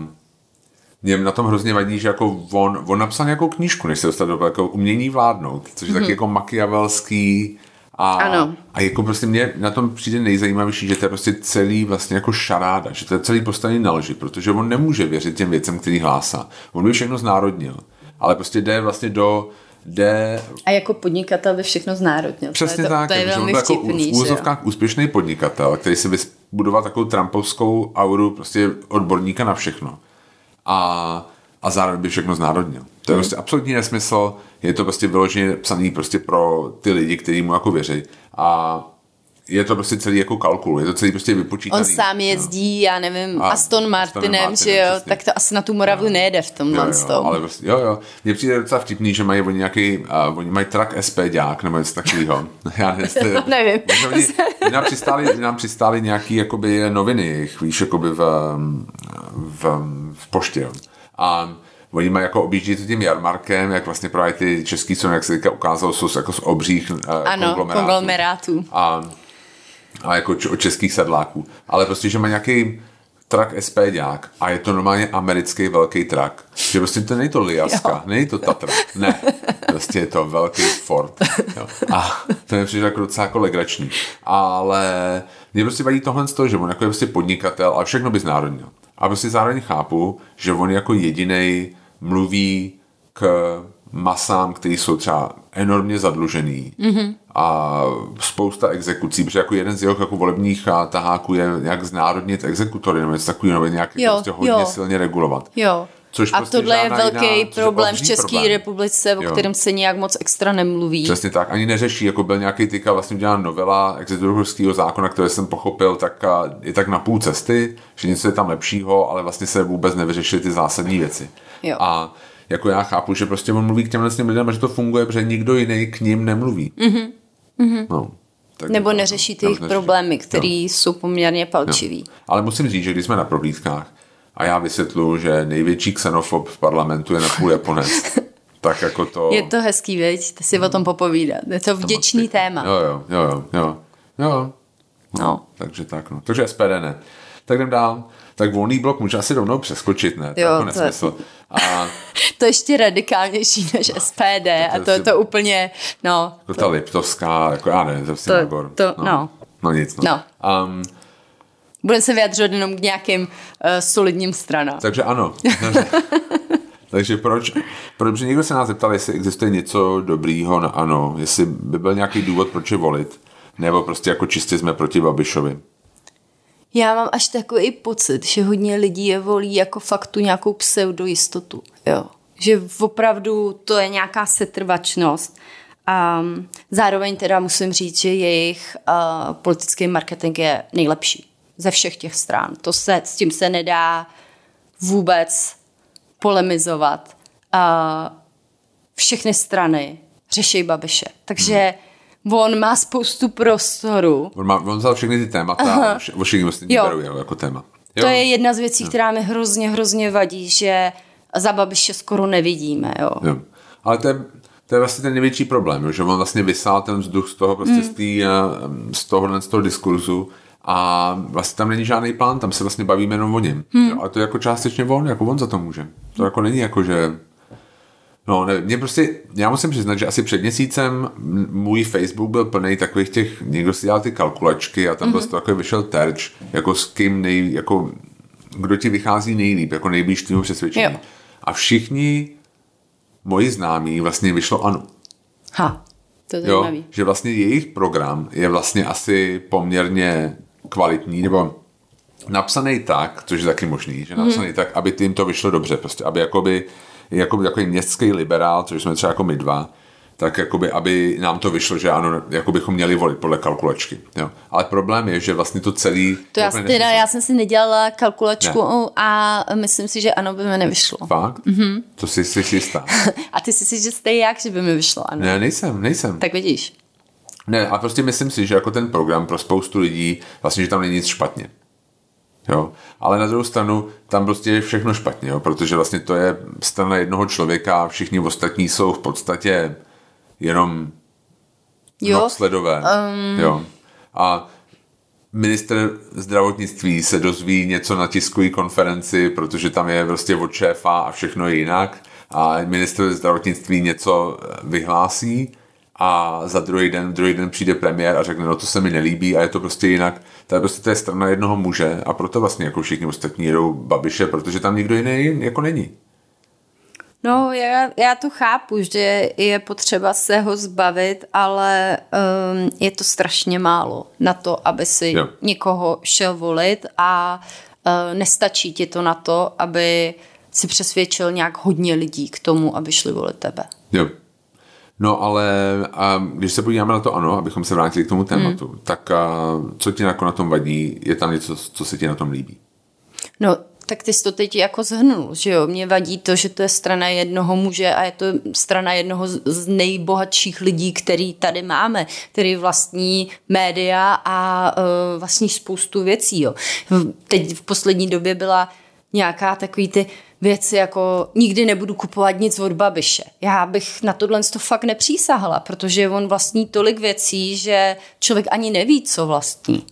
mě na tom hrozně vadí, že jako on, on napsal nějakou knížku, než se dostal do jako umění vládnout, což je mm-hmm. taky jako makiavelský a, ano. a jako prostě mě na tom přijde nejzajímavější, že to je prostě celý vlastně jako šaráda, že to je celý postavený na lži, protože on nemůže věřit těm věcem, který hlásá. On by všechno znárodnil, ale prostě jde vlastně do jde... A jako podnikatel by všechno znárodnil. Přesně to, tak. To je velmi jako vtipný, jako v úzovkách úspěšný podnikatel, který si vybudoval takovou trampovskou auru prostě odborníka na všechno. A, a zároveň by všechno znárodnil. To je hmm. prostě absolutní nesmysl. Je to prostě vyloženě psaný prostě pro ty lidi, kteří mu jako věří. A je to prostě celý jako kalkul, je to celý prostě vypočítaný. On sám jezdí, no. já nevím, a Aston Martinem, Aston že jo, přesně. tak to asi na tu Moravu no. nejede v tom jo, jo, ale prostě, jo, jo. Mně přijde docela vtipný, že mají oni nějaký, uh, oni mají truck SPďák, nebo něco takového. já nevím. nevím. Oni, nám, přistáli, nám přistáli nějaký jakoby noviny, víš, jakoby v, v, v poště. A oni mají jako objíždí tím jarmarkem, jak vlastně právě ty český, co jak se teďka ukázalo, jsou jako z obřích uh, ano, konglomerátů. konglomerátů. A a jako od českých sedláků. Ale prostě, že má nějaký trak SPďák a je to normálně americký velký trak. Že prostě to není to Liaska, není to Tatra, ne. Prostě je to velký Ford. Jo. A to mi přijde jako docela jako legrační. Ale mě prostě vadí tohle z toho, že on jako je prostě podnikatel a všechno by znárodnil. A prostě zároveň chápu, že on jako jediný mluví k masám, který jsou třeba enormně zadlužený mm-hmm. a spousta exekucí, protože jako jeden z jeho jako volebních taháků je jak znárodnit exekutory nebo něco takového, nebo nějak jo, prostě hodně jo. silně regulovat. Jo. Což a prostě tohle je velký jiná, problém v České problém. republice, o jo. kterém se nějak moc extra nemluví. Přesně tak, ani neřeší, jako byl nějaký tyka vlastně udělá novela exekutorského zákona, který jsem pochopil, tak je tak na půl cesty, že něco je tam lepšího, ale vlastně se vůbec nevyřešily ty zásadní věci. Jo. A jako já chápu, že prostě on mluví k těmhle těm lidem a že to funguje, protože nikdo jiný k ním nemluví. Mm-hmm. Mm-hmm. No, tak Nebo neřeší ty jejich problémy, které jsou poměrně palčivý. Jo. Ale musím říct, že když jsme na prohlídkách a já vysvětluji, že největší xenofob v parlamentu je na půl Japonec, tak jako to... Je to hezký, věď? To si o tom popovídat. Je to vděčný to téma. Jo, jo, jo, jo, jo. jo. No, no. Takže tak, no. Takže SPD ne. Tak jdem dál tak volný blok může asi rovnou přeskočit, ne? To jo, jako nesmysl. A... to ještě radikálnější než SPD to, a to je to úplně, no. Jako ta Liptovská, jako já nevím, to, to, to no. no. No nic, no. no. Um, Budeme se vyjadřovat jenom k nějakým uh, solidním stranám. Takže ano. Takže proč, protože někdo se nás zeptal, jestli existuje něco dobrýho na ano, jestli by byl nějaký důvod, proč je volit, nebo prostě jako čistě jsme proti Babišovi. Já mám až takový pocit, že hodně lidí je volí jako faktu nějakou pseudojistotu. Jo. Že opravdu to je nějaká setrvačnost. A zároveň teda musím říct, že jejich uh, politický marketing je nejlepší ze všech těch stran. To se, s tím se nedá vůbec polemizovat. Uh, všechny strany řeší Babiše. Takže hmm. On má spoustu prostoru. On, má, on vzal všechny ty témata Aha. a všichni ostatní berou jako téma. Jo. To je jedna z věcí, jo. která mi hrozně, hrozně vadí, že za Babiše skoro nevidíme. Jo. Jo. Ale to je, to je vlastně ten největší problém, že on vlastně vysál ten vzduch z toho, prostě hmm. z, tý, eh, z toho, z toho diskurzu a vlastně tam není žádný plán, tam se vlastně bavíme jenom o něm. Hmm. Ale to je jako částečně on, jako on za to může. To jako není jako, že No, ne, mě prostě, já musím přiznat, že asi před měsícem můj Facebook byl plný takových těch, někdo si dělal ty kalkulačky a tam mm-hmm. byl takový vyšel terč, jako s kým nej, jako, kdo ti vychází nejlíp, jako nejblíž týmu přesvědčení. Jo. A všichni moji známí vlastně vyšlo ano. Ha, to je jo, že vlastně jejich program je vlastně asi poměrně kvalitní, nebo napsaný tak, což je taky možný, že napsaný hmm. tak, aby tím to vyšlo dobře, prostě, aby jakoby jako takový městský liberál, což jsme třeba jako my dva, tak jakoby, aby nám to vyšlo, že ano, jako bychom měli volit podle kalkulačky. Jo. Ale problém je, že vlastně to celý... To já, teda, já jsem si nedělala kalkulačku ne. a myslím si, že ano, by mi nevyšlo. Fakt? Mm-hmm. To jsi si jistá. a ty si si jistý jak, že by mi vyšlo, ano? Ne, nejsem, nejsem. Tak vidíš. Ne, a prostě myslím si, že jako ten program pro spoustu lidí, vlastně, že tam není nic špatně. Jo. Ale na druhou stranu tam prostě je všechno špatně, jo, protože vlastně to je strana jednoho člověka a všichni ostatní jsou v podstatě jenom jo. sledové. Um... Jo. A minister zdravotnictví se dozví něco na tiskové konferenci, protože tam je prostě od šéfa a všechno je jinak. A minister zdravotnictví něco vyhlásí a za druhý den, druhý den přijde premiér a řekne, no to se mi nelíbí a je to prostě jinak. To je prostě to je strana jednoho muže a proto vlastně jako všichni ostatní jedou Babiše, protože tam nikdo jiný jako není. No, já, já to chápu, že je potřeba se ho zbavit, ale um, je to strašně málo na to, aby si jo. někoho šel volit a uh, nestačí ti to na to, aby si přesvědčil nějak hodně lidí k tomu, aby šli volit tebe. Jo. No ale a když se podíváme na to ano, abychom se vrátili k tomu tématu, hmm. tak a, co ti jako na tom vadí? Je tam něco, co se ti na tom líbí? No, tak ty jsi to teď jako zhrnul, že jo? Mě vadí to, že to je strana jednoho muže a je to strana jednoho z nejbohatších lidí, který tady máme, který vlastní média a uh, vlastní spoustu věcí, jo. Teď v poslední době byla nějaká takový ty věci jako nikdy nebudu kupovat nic od Babiše. Já bych na tohle to fakt nepřísahla, protože on vlastní tolik věcí, že člověk ani neví, co vlastní.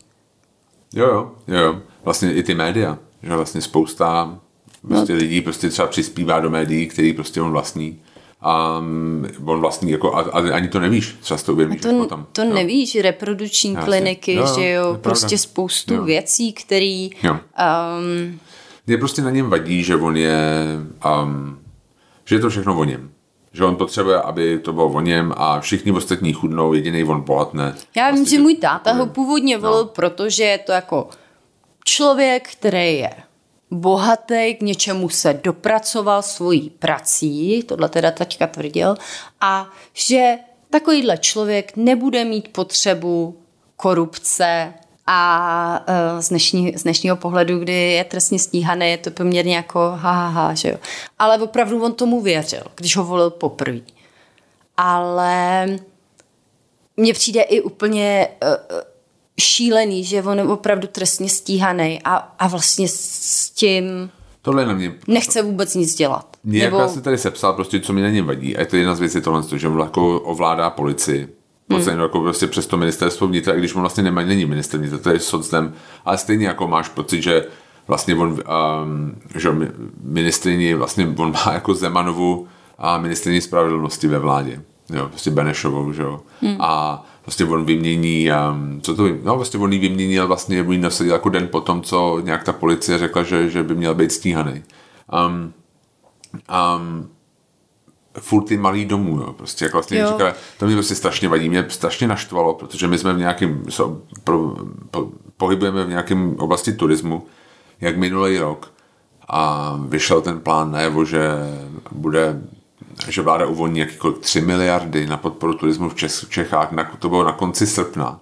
Jo, jo, jo. Vlastně i ty média, že vlastně spousta prostě no. lidí prostě třeba přispívá do médií, který prostě on vlastní. A um, on vlastní, jako, a, a ani to nevíš, třeba to uvědomíš to, potom. To jo. nevíš, reprodukční Jasně. kliniky, jo, že jo, prostě spoustu jo. věcí, který... Jo. Um, mě prostě na něm vadí, že on je, um, že je to všechno o něm. Že on potřebuje, aby to bylo o něm a všichni ostatní chudnou, jediný on bohatne. Já vím, vlastně, že můj táta ho původně volil, no. protože je to jako člověk, který je bohatý, k něčemu se dopracoval svojí prací, tohle teda taťka tvrdil, a že takovýhle člověk nebude mít potřebu korupce, a uh, z, dnešní, z dnešního pohledu, kdy je trestně stíhaný, je to poměrně jako ha, ha, ha, že jo. Ale opravdu on tomu věřil, když ho volil poprvé. Ale mně přijde i úplně uh, šílený, že on je opravdu trestně stíhaný a, a vlastně s tím Tohle na mě... Nechce vůbec nic dělat. Mě, Nebo... si tady sepsal, prostě co mi na něm vadí, a je to jedna z věcí tohle, že on jako ovládá policii, Hmm. jako prostě přes to ministerstvo vnitra, i když on vlastně nemá, není minister vnitra, to je socdem, ale stejně jako máš pocit, že vlastně on, um, že ministrině, vlastně on má jako Zemanovu a ministrině spravedlnosti ve vládě, jo, prostě Benešovou, že jo, hmm. a vlastně on vymění, um, co to, no vlastně on ji vyměnil, vlastně on nasadil jako den potom, co nějak ta policie řekla, že, že by měl být stíhaný. Um, um, furt ty malý domů, jo. Prostě jak vlastně říká, to mě prostě strašně vadí, mě strašně naštvalo, protože my jsme v nějakém, so, pro, po, pohybujeme v nějakém oblasti turismu, jak minulý rok a vyšel ten plán najevo, že bude že vláda uvolní jakýkoliv 3 miliardy na podporu turismu v Čech, Čechách, na, to bylo na konci srpna,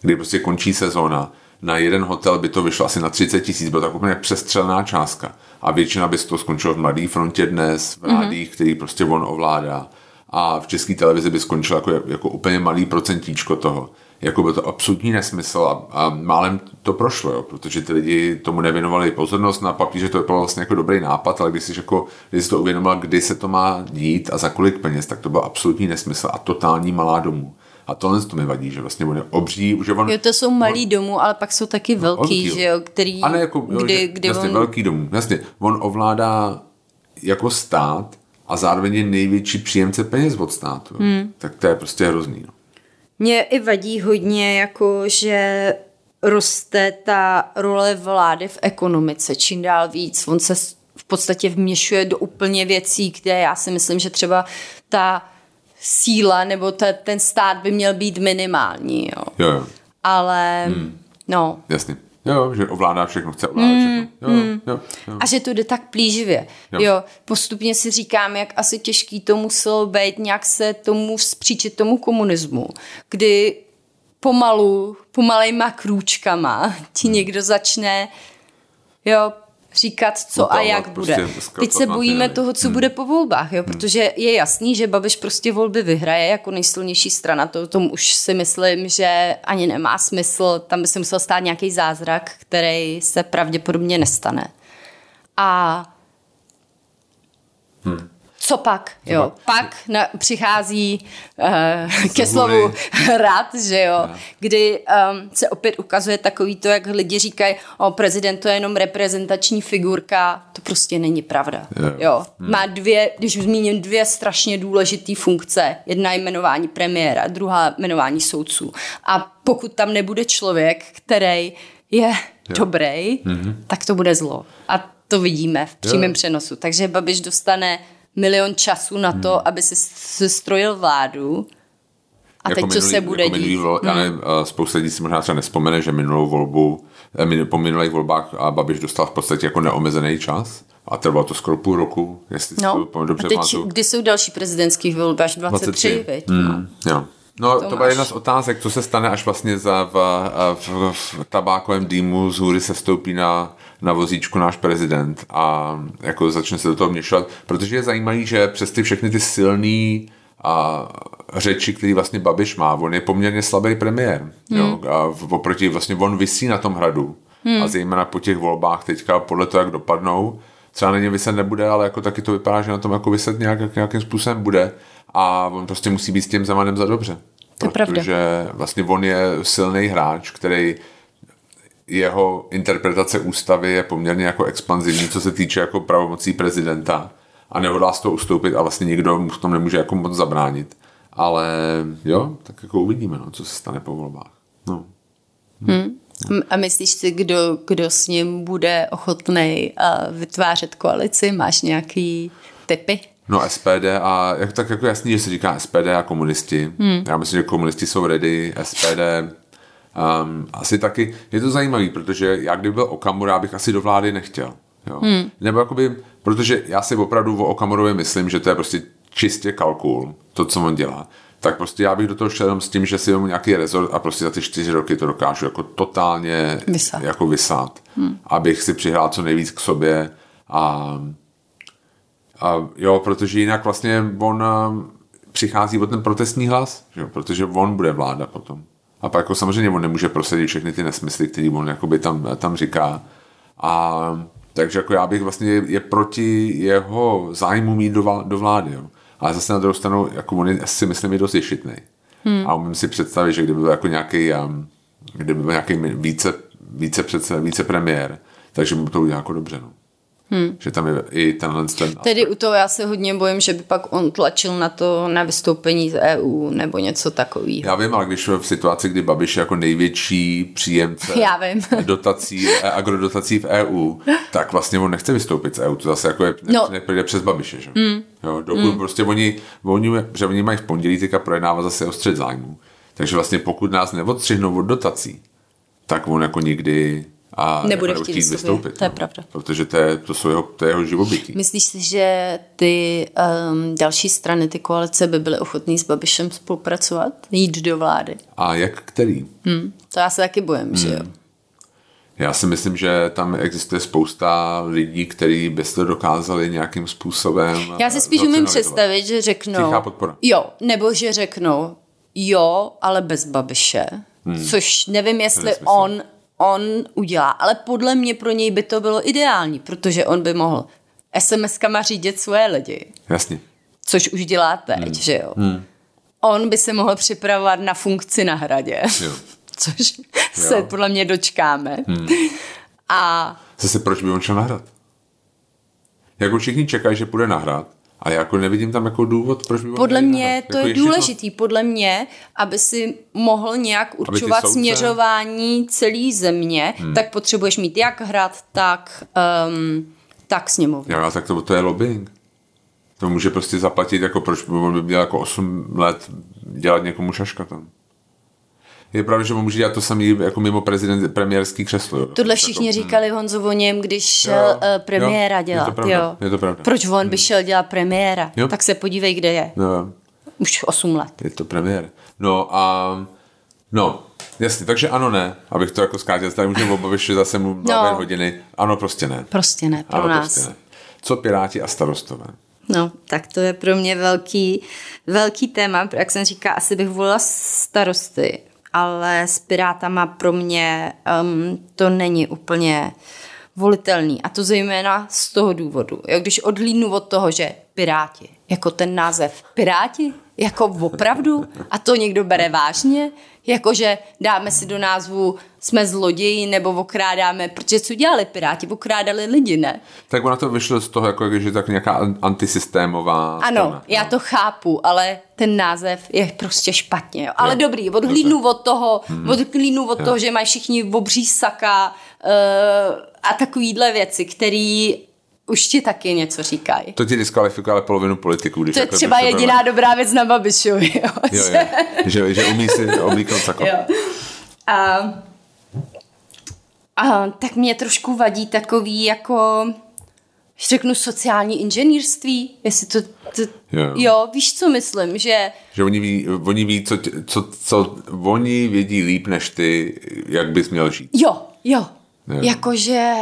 kdy prostě končí sezóna, na jeden hotel by to vyšlo asi na 30 tisíc, byla tak úplně přestřelná částka. A většina by to skončilo v Mladé frontě dnes, v rádích, mm-hmm. který prostě on ovládá. A v české televizi by skončilo jako, jako úplně malý procentíčko toho jako byl to absolutní nesmysl a, a málem to prošlo, jo, protože ty lidi tomu nevěnovali pozornost na papíře, to bylo vlastně jako dobrý nápad, ale když jsi, jako, když jsi to uvědomil, kdy se to má dít a za kolik peněz, tak to byl absolutní nesmysl a totální malá domů. A tohle to mi vadí, že vlastně on je obří. Že on, jo, to jsou malý on, domů, ale pak jsou taky no, velký, velký že jo, který... A ne jako, jo, kdy, že, kdy jasně, on... velký domů, jasně. On ovládá jako stát a zároveň je největší příjemce peněz od státu. Hmm. Tak to je prostě hrozný. No. Mě i vadí hodně, jako že roste ta role vlády v ekonomice čím dál víc. On se v podstatě vměšuje do úplně věcí, kde já si myslím, že třeba ta síla nebo ta, ten stát by měl být minimální. Jo. Jo, jo. Ale hmm. no. Jasně. Jo, že ovládá všechno, chce ovládat mm, všechno. Jo, mm. jo, jo. A že to jde tak plíživě. Jo. jo. Postupně si říkám, jak asi těžký to muselo být nějak se tomu vzpříčit tomu komunismu, kdy pomalu, pomalejma krůčkama ti hmm. někdo začne jo, říkat, co no a jak prostě bude. Teď se bojíme toho, co hmm. bude po volbách, jo, hmm. protože je jasný, že Babiš prostě volby vyhraje jako nejsilnější strana. To tom už si myslím, že ani nemá smysl. Tam by se musel stát nějaký zázrak, který se pravděpodobně nestane. A hmm co pak, jo. Pak na, přichází uh, ke slovu rad, že jo, kdy um, se opět ukazuje takový to, jak lidi říkají, o prezident to je jenom reprezentační figurka, to prostě není pravda, jo. jo. Hmm. Má dvě, když zmíním dvě strašně důležité funkce, jedna je jmenování premiéra, druhá jmenování soudců a pokud tam nebude člověk, který je jo. dobrý, mm-hmm. tak to bude zlo. A to vidíme v přímém přenosu. Takže Babiš dostane milion času na to, hmm. aby si strojil vládu. A jako teď, minulý, co se bude jako dít? Vol, hmm. já nevím, spousta lidí si možná třeba nespomene, že minulou volbu, eh, po minulých volbách a Babiš dostal v podstatě jako neomezený čas. A trvalo to skoro půl roku, jestli no. to dobře a teď, kdy jsou další prezidentský volby? Až 23, 23. Mm, jo. No, to, to byla jedna z otázek, co se stane, až vlastně za, v, v, v, v tabákovém dýmu z hůry se stoupí na na vozíčku náš prezident a jako začne se do toho měšovat, protože je zajímavý, že přes ty všechny ty silný a řeči, který vlastně Babiš má, on je poměrně slabý premiér. Hmm. Jo, a oproti vlastně on vysí na tom hradu. Hmm. A zejména po těch volbách teďka podle toho, jak dopadnou, třeba na ně vyset nebude, ale jako taky to vypadá, že na tom jako vyset nějak, nějakým způsobem bude a on prostě musí být s tím Zemanem za dobře. To je pravda. Protože vlastně on je silný hráč, který jeho interpretace ústavy je poměrně jako expanzivní, co se týče jako pravomocí prezidenta a nehodlá z toho ustoupit a vlastně nikdo mu v tom nemůže jako moc zabránit. Ale jo, tak jako uvidíme, no, co se stane po volbách. No. Hmm. A myslíš si, kdo, kdo s ním bude ochotný vytvářet koalici? Máš nějaký typy? No SPD a jak, tak jako jasný, že se říká SPD a komunisti. Hmm. Já myslím, že komunisti jsou ready, SPD Um, asi taky je to zajímavé, protože já kdyby byl Okamura, bych asi do vlády nechtěl. Jo. Hmm. Nebo jakoby, protože já si opravdu o Okamurovi myslím, že to je prostě čistě kalkul, to, co on dělá. Tak prostě já bych do toho šel jenom s tím, že si mu nějaký rezort a prostě za ty čtyři roky to dokážu jako totálně vysát. jako vysát. Hmm. Abych si přihrál co nejvíc k sobě a, a jo, protože jinak vlastně on přichází o ten protestní hlas, že? protože on bude vláda potom. A pak jako samozřejmě on nemůže prosadit všechny ty nesmysly, které on jakoby tam, tam říká. A takže jako já bych vlastně je proti jeho zájmu mít do, do vlády. Jo. Ale zase na druhou stranu, jako on je, si myslím, je dost ješitný. Hmm. A umím si představit, že kdyby byl jako nějaký, um, kdyby byl nějaký více, více, přece, více premiér, takže by to udělal jako dobře. No. Hmm. Že tam je i tenhle ten Tedy u toho já se hodně bojím, že by pak on tlačil na to na vystoupení z EU nebo něco takového. Já vím, ale když v situaci, kdy Babiš je jako největší příjemce já vím. dotací, agrodotací v EU, tak vlastně on nechce vystoupit z EU. To zase jako je, no. nepůjde přes Babiše. Že? Hmm. Jo, dokud hmm. prostě oni, oni, že oni mají v pondělí teďka projednávat zase o střed zájmu. Takže vlastně pokud nás neodstřihnou od dotací, tak on jako nikdy a nebude chtít, chtít vystoupit. To je no. pravda. Protože to je, to, jsou jeho, to je jeho živobytí. Myslíš si, že ty um, další strany, ty koalice by byly ochotný s Babišem spolupracovat? Jít do vlády? A jak který? Hmm, to já se taky bojím, hmm. že jo. Já si myslím, že tam existuje spousta lidí, kteří by to dokázali nějakým způsobem. Já si spíš umím představit, že řeknou. Tichá podpora. Jo, nebo že řeknou, jo, ale bez babiše. Hmm. Což nevím, jestli on, on udělá, ale podle mě pro něj by to bylo ideální, protože on by mohl SMS-kama řídit svoje lidi. Jasně. Což už dělá teď, hmm. že jo. Hmm. On by se mohl připravovat na funkci na hradě. Jo. Což jo. se podle mě dočkáme. Hmm. A... Zase proč by on šel nahrát? Jako všichni čekají, že půjde nahrát, a já jako nevidím tam jako důvod, proč by Podle mě to jako je důležitý, podle mě, aby si mohl nějak určovat směřování celé země, hmm. tak potřebuješ mít jak hrad, tak, um, tak sněmovnu. Já, tak to, to je lobbying. To může prostě zaplatit, jako proč by měl jako 8 let dělat někomu šaška tam je pravda, že může dělat to samý jako mimo prezident, premiérský křeslo. Jo. Tohle všichni jako, říkali Honzu o něm, když šel jo, uh, premiéra jo, dělat. Je to, pravda, jo. je to pravda. Proč on by hmm. šel dělat premiéra? Jo. Tak se podívej, kde je. Jo. Už 8 let. Je to premiér. No a no, jasně, takže ano, ne, abych to jako zkrátil, tady můžeme obavit, že zase mu no. hodiny. Ano, prostě ne. Prostě ne, pro ano, nás. Prostě ne. Co Piráti a starostové? No, tak to je pro mě velký, velký téma, jak jsem říká, asi bych volila starosty, ale s Pirátama pro mě um, to není úplně volitelný. A to zejména z toho důvodu. Jo, když odhlídnu od toho, že Piráti, jako ten název Piráti, jako opravdu, a to někdo bere vážně, jakože dáme si do názvu jsme zloději nebo okrádáme, protože co dělali Piráti? Okrádali lidi, ne? Tak ona to vyšlo z toho, jako, že tak nějaká antisystémová Ano, strana, já no. to chápu, ale ten název je prostě špatně. Jo. Ale jo. dobrý, odhlídnu od toho, hmm. odhlídnu od jo. toho, že mají všichni obří saka uh, a takovýhle věci, který už ti taky něco říkají. To ti diskvalifikuje ale polovinu politiků. Když to je třeba jediná byla... dobrá věc na Babišovi. Jo, jo, jo. že, že umí si oblíknout sako. Jo. A, a, tak mě trošku vadí takový jako řeknu sociální inženýrství, jestli to, to jo. jo, víš, co myslím, že... Že oni ví, oni ví co, co, co, oni vědí líp než ty, jak bys měl žít. Jo, jo, jo. jakože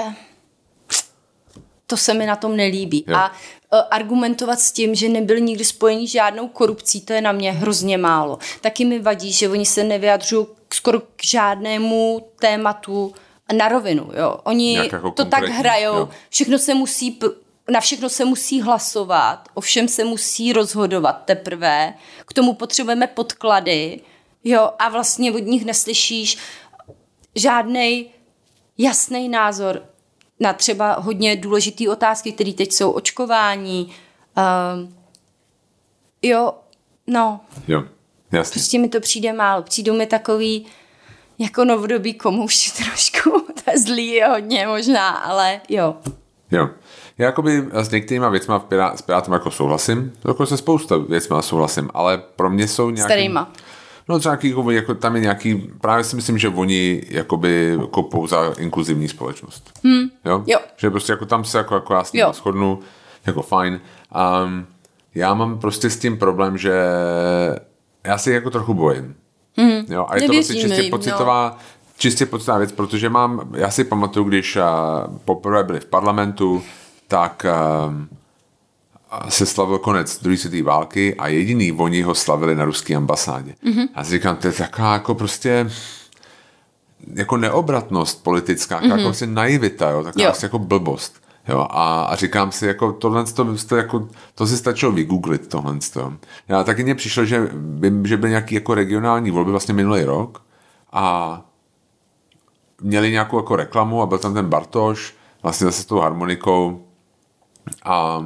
to se mi na tom nelíbí. Jo. A uh, argumentovat s tím, že nebyl nikdy spojený žádnou korupcí, to je na mě hrozně málo. Taky mi vadí, že oni se nevyjadřují skoro k žádnému tématu na rovinu. Jo. Oni jako to tak hrajou, jo. všechno se musí na všechno se musí hlasovat, o všem se musí rozhodovat teprve, k tomu potřebujeme podklady, jo, a vlastně od nich neslyšíš žádný jasný názor na třeba hodně důležité otázky, které teď jsou očkování. Um, jo, no. Jo, jasně. Prostě mi to přijde málo. Přijdou mi takový jako novodobí komouši trošku. to je zlý je hodně možná, ale jo. Jo. Já jakoby s některýma věcma v Pirá, s Pirátem jako souhlasím, jako se spousta věcma souhlasím, ale pro mě jsou nějaký... Starýma. No třeba jako, jako, tam je nějaký, právě si myslím, že oni jakoby kopou za inkluzivní společnost. Hmm. Jo? jo? Že prostě jako tam se jako, jako já s tím shodnu, jako fajn. Um, já mám prostě s tím problém, že já si jako trochu bojím. Hmm. Jo? A je to vlastně čistě jim, pocitová, no. čistě pocitová věc, protože mám, já si pamatuju, když uh, poprvé byli v parlamentu, tak um, se slavil konec druhé světové války a jediný oni ho slavili na ruské ambasádě. Mm-hmm. A si říkám, to je taková jako prostě jako neobratnost politická, mm-hmm. jako prostě naivita, jo, taková jo. Prostě jako blbost. Jo, a, a říkám si, jako tohle, to, to, jako, to si stačilo vygooglit, tohle. To. Já taky mně přišlo, že, by, že byly nějaký jako regionální volby vlastně minulý rok a měli nějakou jako reklamu a byl tam ten Bartoš, vlastně zase s tou harmonikou a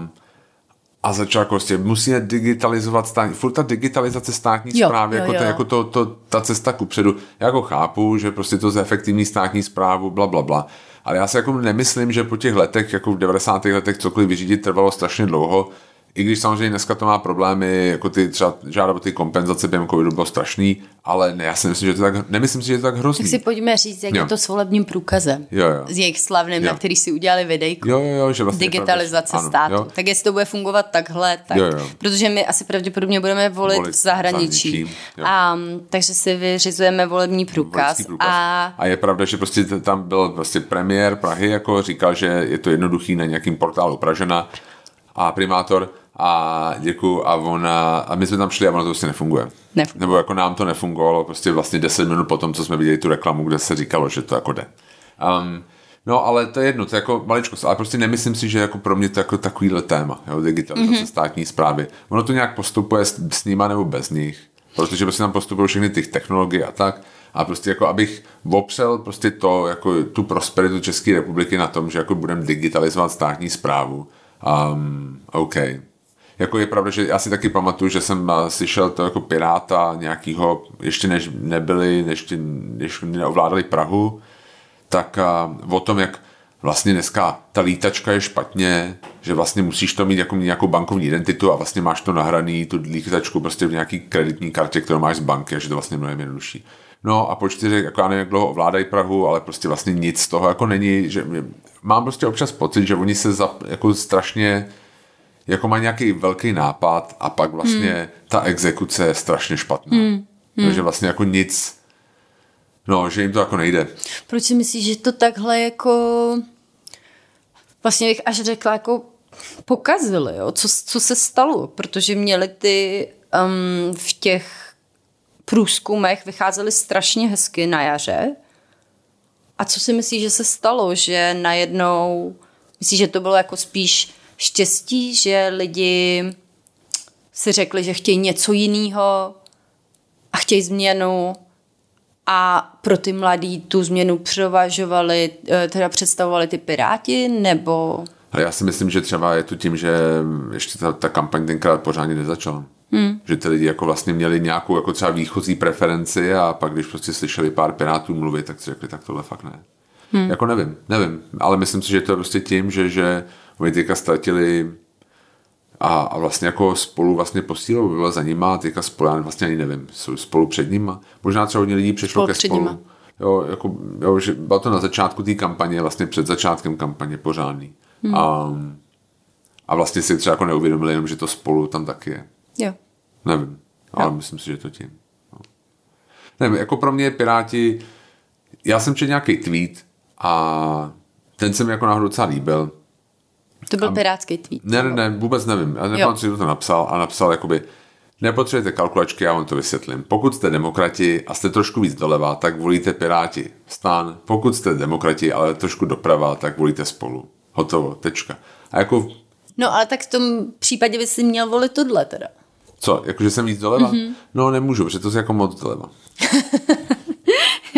a začal prostě, musíme digitalizovat státní, furt ta digitalizace státní jo, zprávy, jo, jako, jo. To, jako to, to, ta cesta ku předu. Já jako chápu, že prostě to zefektivní státní zprávu, bla, bla, bla. Ale já si jako nemyslím, že po těch letech, jako v 90. letech cokoliv vyřídit trvalo strašně dlouho. I když samozřejmě dneska to má problémy, jako ty třeba žádat ty kompenzace během covidu bylo strašný, ale ne, já si myslím, že to tak, nemyslím si, že to tak hrozný. Tak si pojďme říct, jak jo. je to s volebním průkazem. Jo, jo. S jejich slavným, jo. na který si udělali videjku. Jo, jo, jo, že vlastně Digitalizace pravda, státu. Jo. Tak jestli to bude fungovat takhle, tak, jo, jo. protože my asi pravděpodobně budeme volit, volit v zahraničí. zahraničí a, takže si vyřizujeme volební průkaz. Průkaz. A... a je pravda, že prostě tam byl prostě premiér Prahy, jako říkal, že je to jednoduchý na nějakým portálu Pražena a primátor a děkuju a ona, a my jsme tam šli a ono to prostě nefunguje. nefunguje. Nebo jako nám to nefungovalo prostě vlastně 10 minut po tom, co jsme viděli tu reklamu, kde se říkalo, že to jako jde. Um, No, ale to je jedno, to je jako maličkost, ale prostě nemyslím si, že jako pro mě to jako takovýhle téma, jo, digitalizace mm-hmm. státní zprávy. Ono to nějak postupuje s, s nima nebo bez nich, protože prostě tam postupují všechny ty technologie a tak. A prostě jako abych opřel prostě to, jako tu prosperitu České republiky na tom, že jako budeme digitalizovat státní zprávu. Um, OK, jako je pravda, že já si taky pamatuju, že jsem eh, slyšel to jako piráta nějakýho, ještě než nebyli, než, než neovládali Prahu, tak uh, o tom, jak vlastně dneska ta lítačka je špatně, že vlastně musíš to mít jako nějakou bankovní identitu a vlastně máš to nahraný, tu lítačku prostě v nějaký kreditní kartě, kterou máš z banky, že to vlastně mnohem jednodušší. No a po čtyřech, jako já nevím, jak dlouho ovládají Prahu, ale prostě vlastně nic z toho jako není, že mám prostě občas pocit, že oni se za, jako strašně jako má nějaký velký nápad a pak vlastně hmm. ta exekuce je strašně špatná. Hmm. Hmm. Takže vlastně jako nic, no, že jim to jako nejde. Proč si myslíš, že to takhle jako vlastně bych až řekla jako pokazili, jo? Co, co se stalo, protože měli ty um, v těch průzkumech vycházely strašně hezky na jaře. A co si myslíš, že se stalo, že najednou, myslíš, že to bylo jako spíš štěstí, že lidi si řekli, že chtějí něco jiného a chtějí změnu a pro ty mladí tu změnu převažovali, eh, teda představovali ty piráti, nebo... A já si myslím, že třeba je to tím, že ještě ta, ta kampaň tenkrát pořádně nezačala. Hmm. Že ty lidi jako vlastně měli nějakou jako třeba výchozí preferenci a pak když prostě slyšeli pár pirátů mluvit, tak si řekli, tak tohle fakt ne. Hmm. Jako nevím, nevím, ale myslím si, že to je prostě tím, že, že oni teďka ztratili a, a vlastně jako spolu vlastně posílou, byla za nima a teďka spolu, já vlastně ani nevím, jsou spolu před nima. Možná třeba hodně lidí přešlo spolu ke spolu. Nima. Jo, jako, jo, že bylo to na začátku té kampaně, vlastně před začátkem kampaně pořádný. Hmm. A, a vlastně si třeba jako neuvědomili jenom, že to spolu tam taky je. Jo. Nevím, ale jo. myslím si, že to tím. No. Nevím, jako pro mě Piráti, já jsem četl nějaký tweet a ten se mi jako náhodou docela líbil. To byl a, pirátský tweet. Ne, ne, ne, vůbec nevím. Já nevím, kdo to napsal a napsal jakoby, nepotřebujete kalkulačky, já vám to vysvětlím. Pokud jste demokrati a jste trošku víc doleva, tak volíte Piráti. Stán. Pokud jste demokrati, ale trošku doprava, tak volíte spolu. Hotovo, tečka. A jako... No ale tak v tom případě by si měl volit tohle teda. Co, jakože jsem víc doleva? Mm-hmm. No nemůžu, protože to je jako moc doleva.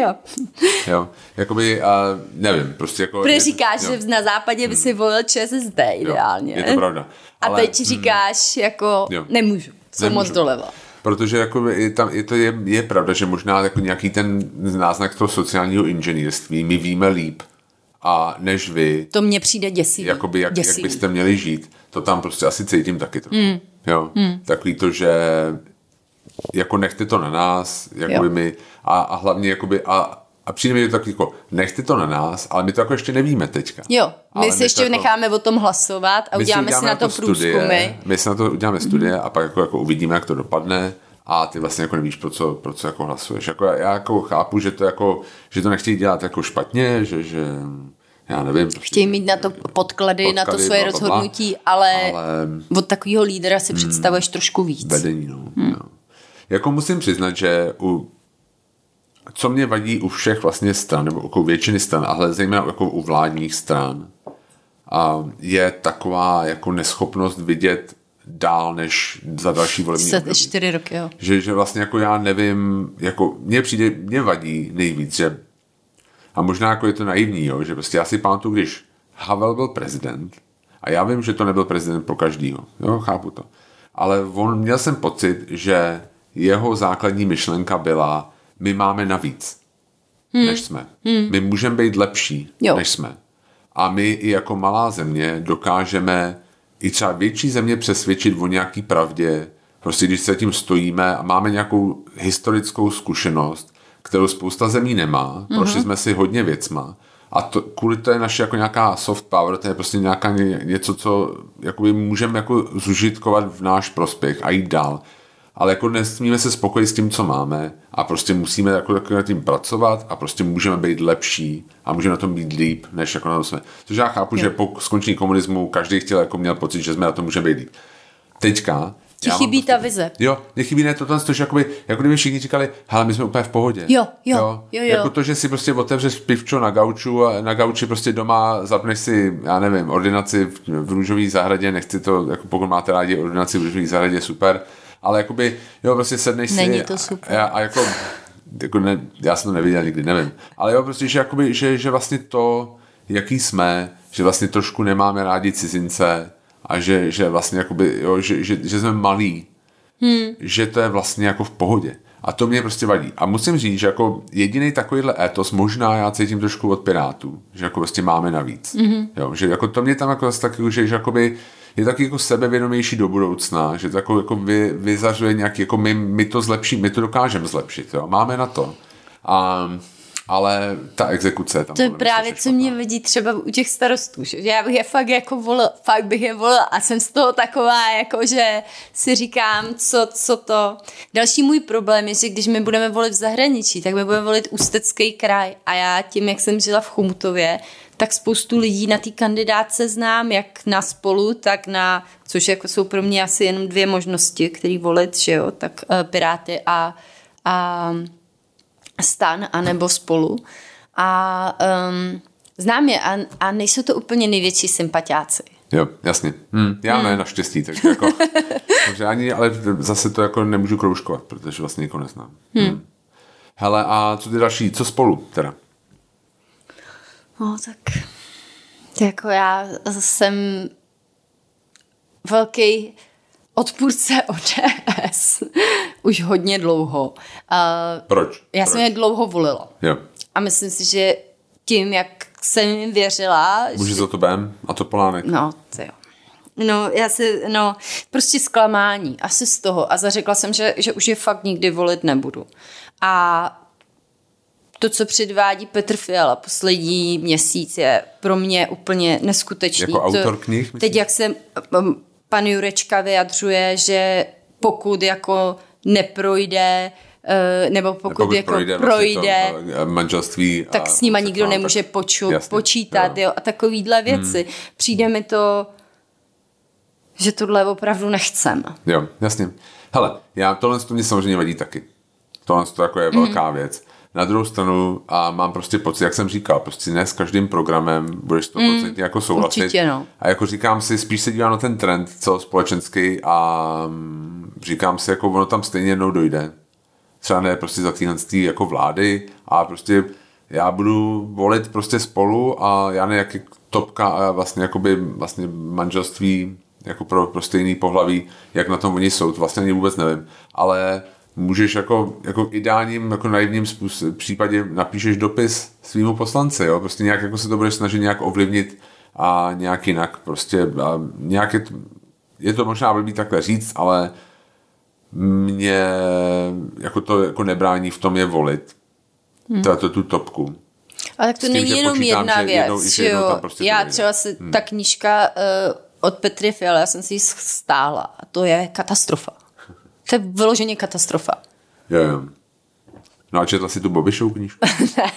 jo. Jo, jakoby, a nevím, prostě jako... Protože říkáš, jo. že na západě by si hmm. volil ČSSD ideálně. Jo, je to pravda. A ale, teď říkáš, hmm, jako jo. nemůžu, jsem nemůžu. moc doleva. Protože jako je, tam, je, to je, je pravda, že možná jako nějaký ten náznak toho sociálního inženýrství my víme líp, a než vy. To mně přijde děsivý. Jakoby jak, děsivý. jak byste měli žít. To tam prostě asi cítím taky trochu. Mm. Jo. Mm. Takový to, že jako nechte to na nás, jako my, a, a hlavně jakoby, a, a přijde mi to tak jako, nechte to na nás, ale my to jako ještě nevíme teďka. Jo, my ale si my ještě jako, necháme o tom hlasovat a uděláme si, si na to studie, průzkumy. My si na to uděláme studie mm. a pak jako, jako uvidíme, jak to dopadne a ty vlastně jako nevíš, pro co, pro co jako hlasuješ. Jako já, já jako chápu, že to jako, že to nechtějí dělat jako špatně, že, že já nevím. Prostě, Chtějí mít na to podklady, podklady na to svoje rozhodnutí, ale, ale od takového lídra si hmm, představuješ trošku víc. Vedení, no. Hmm. no. Jako musím přiznat, že u co mě vadí u všech vlastně stran, nebo jako většiny stran, ale zejména jako u vládních stran, a je taková jako neschopnost vidět dál než za další volební období. čtyři roky, jo. Že, že vlastně jako já nevím, jako mě přijde, mě vadí nejvíc, že a možná jako je to naivní, jo, že prostě já si pamatuju, když Havel byl prezident, a já vím, že to nebyl prezident pro každýho, jo, chápu to. Ale on, měl jsem pocit, že jeho základní myšlenka byla, my máme navíc, hmm. než jsme. Hmm. My můžeme být lepší, jo. než jsme. A my i jako malá země dokážeme i třeba větší země přesvědčit o nějaký pravdě, prostě když se tím stojíme a máme nějakou historickou zkušenost, kterou spousta zemí nemá, mm-hmm. prošli jsme si hodně věcma, a to, kvůli to je naše jako nějaká soft power, to je prostě nějaká něco, co jakoby můžeme jako zužitkovat v náš prospěch a jít dál. Ale jako nesmíme se spokojit s tím, co máme a prostě musíme jako, jako na tím pracovat a prostě můžeme být lepší a můžeme na tom být líp, než jako na tom jsme. Což já chápu, je. že po skončení komunismu každý chtěl, jako měl pocit, že jsme na tom můžeme být líp. Teďka Ti chybí prostě, ta vize. Jo, mě chybí ne to, to, že jakoby, jako kdyby všichni říkali, hele, my jsme úplně v pohodě. Jo, jo, jo, jo. Jako to, že si prostě otevřeš pivčo na gauču a na gauči prostě doma zapneš si, já nevím, ordinaci v, v růžové zahradě, nechci to, jako pokud máte rádi ordinaci v růžové zahradě, super, ale jakoby, jo, prostě sedneš si. Není to super. A, a jako, jako ne, já jsem to neviděl nikdy, nevím. Ale jo, prostě, že, jakoby, že, že vlastně to, jaký jsme, že vlastně trošku nemáme rádi cizince, a že, že vlastně jakoby, jo, že, že, že jsme malí, hmm. že to je vlastně jako v pohodě. A to mě prostě vadí. A musím říct, že jako jediný takovýhle etos, možná já cítím trošku od Pirátů, že jako prostě máme navíc. Mm-hmm. Jo, že jako to mě tam jako taky, že, že jakoby je taky jako sebevědomější do budoucna, že to jako, jako vy, vyzařuje nějaký, jako my, my to zlepší, my to dokážeme zlepšit, jo, máme na to. A ale ta exekuce tam To je právě, co mě vidí třeba u těch starostů, že já bych je fakt jako volil, fakt bych je volil a jsem z toho taková, jako že si říkám, co, co to. Další můj problém je, že když my budeme volit v zahraničí, tak my budeme volit Ústecký kraj a já tím, jak jsem žila v Chomutově, tak spoustu lidí na té kandidáce znám, jak na spolu, tak na, což jako jsou pro mě asi jenom dvě možnosti, který volit, že jo, tak uh, Piráty a, a stan anebo spolu. A um, znám je a, a nejsou to úplně největší sympatiáci. Jo, jasně. Hm, já hmm. ne, naštěstí. Takže, jako, takže ani, ale zase to jako nemůžu kroužkovat, protože vlastně nikoho neznám. Hmm. Hm. Hele, a co ty další? Co spolu teda? No, tak jako já jsem velký odpůrce ODS už hodně dlouho. Uh, Proč? Já Proč? jsem je dlouho volila. Jo. A myslím si, že tím, jak jsem jim věřila... Může že... za to Bém a to Polánek. No, to jo. No, já si, no, prostě zklamání, asi z toho. A zařekla jsem, že, že už je fakt nikdy volit nebudu. A to, co předvádí Petr Fiala poslední měsíc, je pro mě úplně neskutečný. Jako autor knih? Myslím? Teď, jak se pan Jurečka vyjadřuje, že pokud jako neprojde eh, nebo pokud, pokud jako projde, projde vlastně to, eh, manželství tak s nima nikdo nemůže tak, poču, jasně, počítat jo. Jo, a takovýhle hmm. věci. Hmm. Přijde mi to, že tohle opravdu nechcem. Jo, jasně. Hele, já tohle to mě samozřejmě vadí taky. Tohle to jako je hmm. velká věc. Na druhou stranu a mám prostě pocit, jak jsem říkal, prostě ne s každým programem budeš to mm, jako souhlasit. Určitě, no. A jako říkám si, spíš se dívám na ten trend společenský a mm, říkám si, jako ono tam stejně jednou dojde. Třeba ne prostě za týhle jako vlády a prostě já budu volit prostě spolu a já ne jak topka a vlastně jakoby vlastně manželství jako pro, pro stejný pohlaví, jak na tom oni jsou, to vlastně ani vůbec nevím. Ale můžeš jako, jako ideálním, jako naivním způsob, případě napíšeš dopis svýmu poslanci, jo? prostě nějak jako se to budeš snažit nějak ovlivnit a nějak jinak, prostě a nějak je to, je to možná blbý takhle říct, ale mě jako to jako nebrání v tom je volit. Hmm. To, to tu topku. Ale tak to tím, není jenom jedna věc, jednou, že jo. Prostě já třeba si, hmm. ta knížka uh, od Petry Fiala, já jsem si ji stála a to je katastrofa. To je vyloženě katastrofa. Jo, jo. No a četla si tu Bobišou knížku? ne.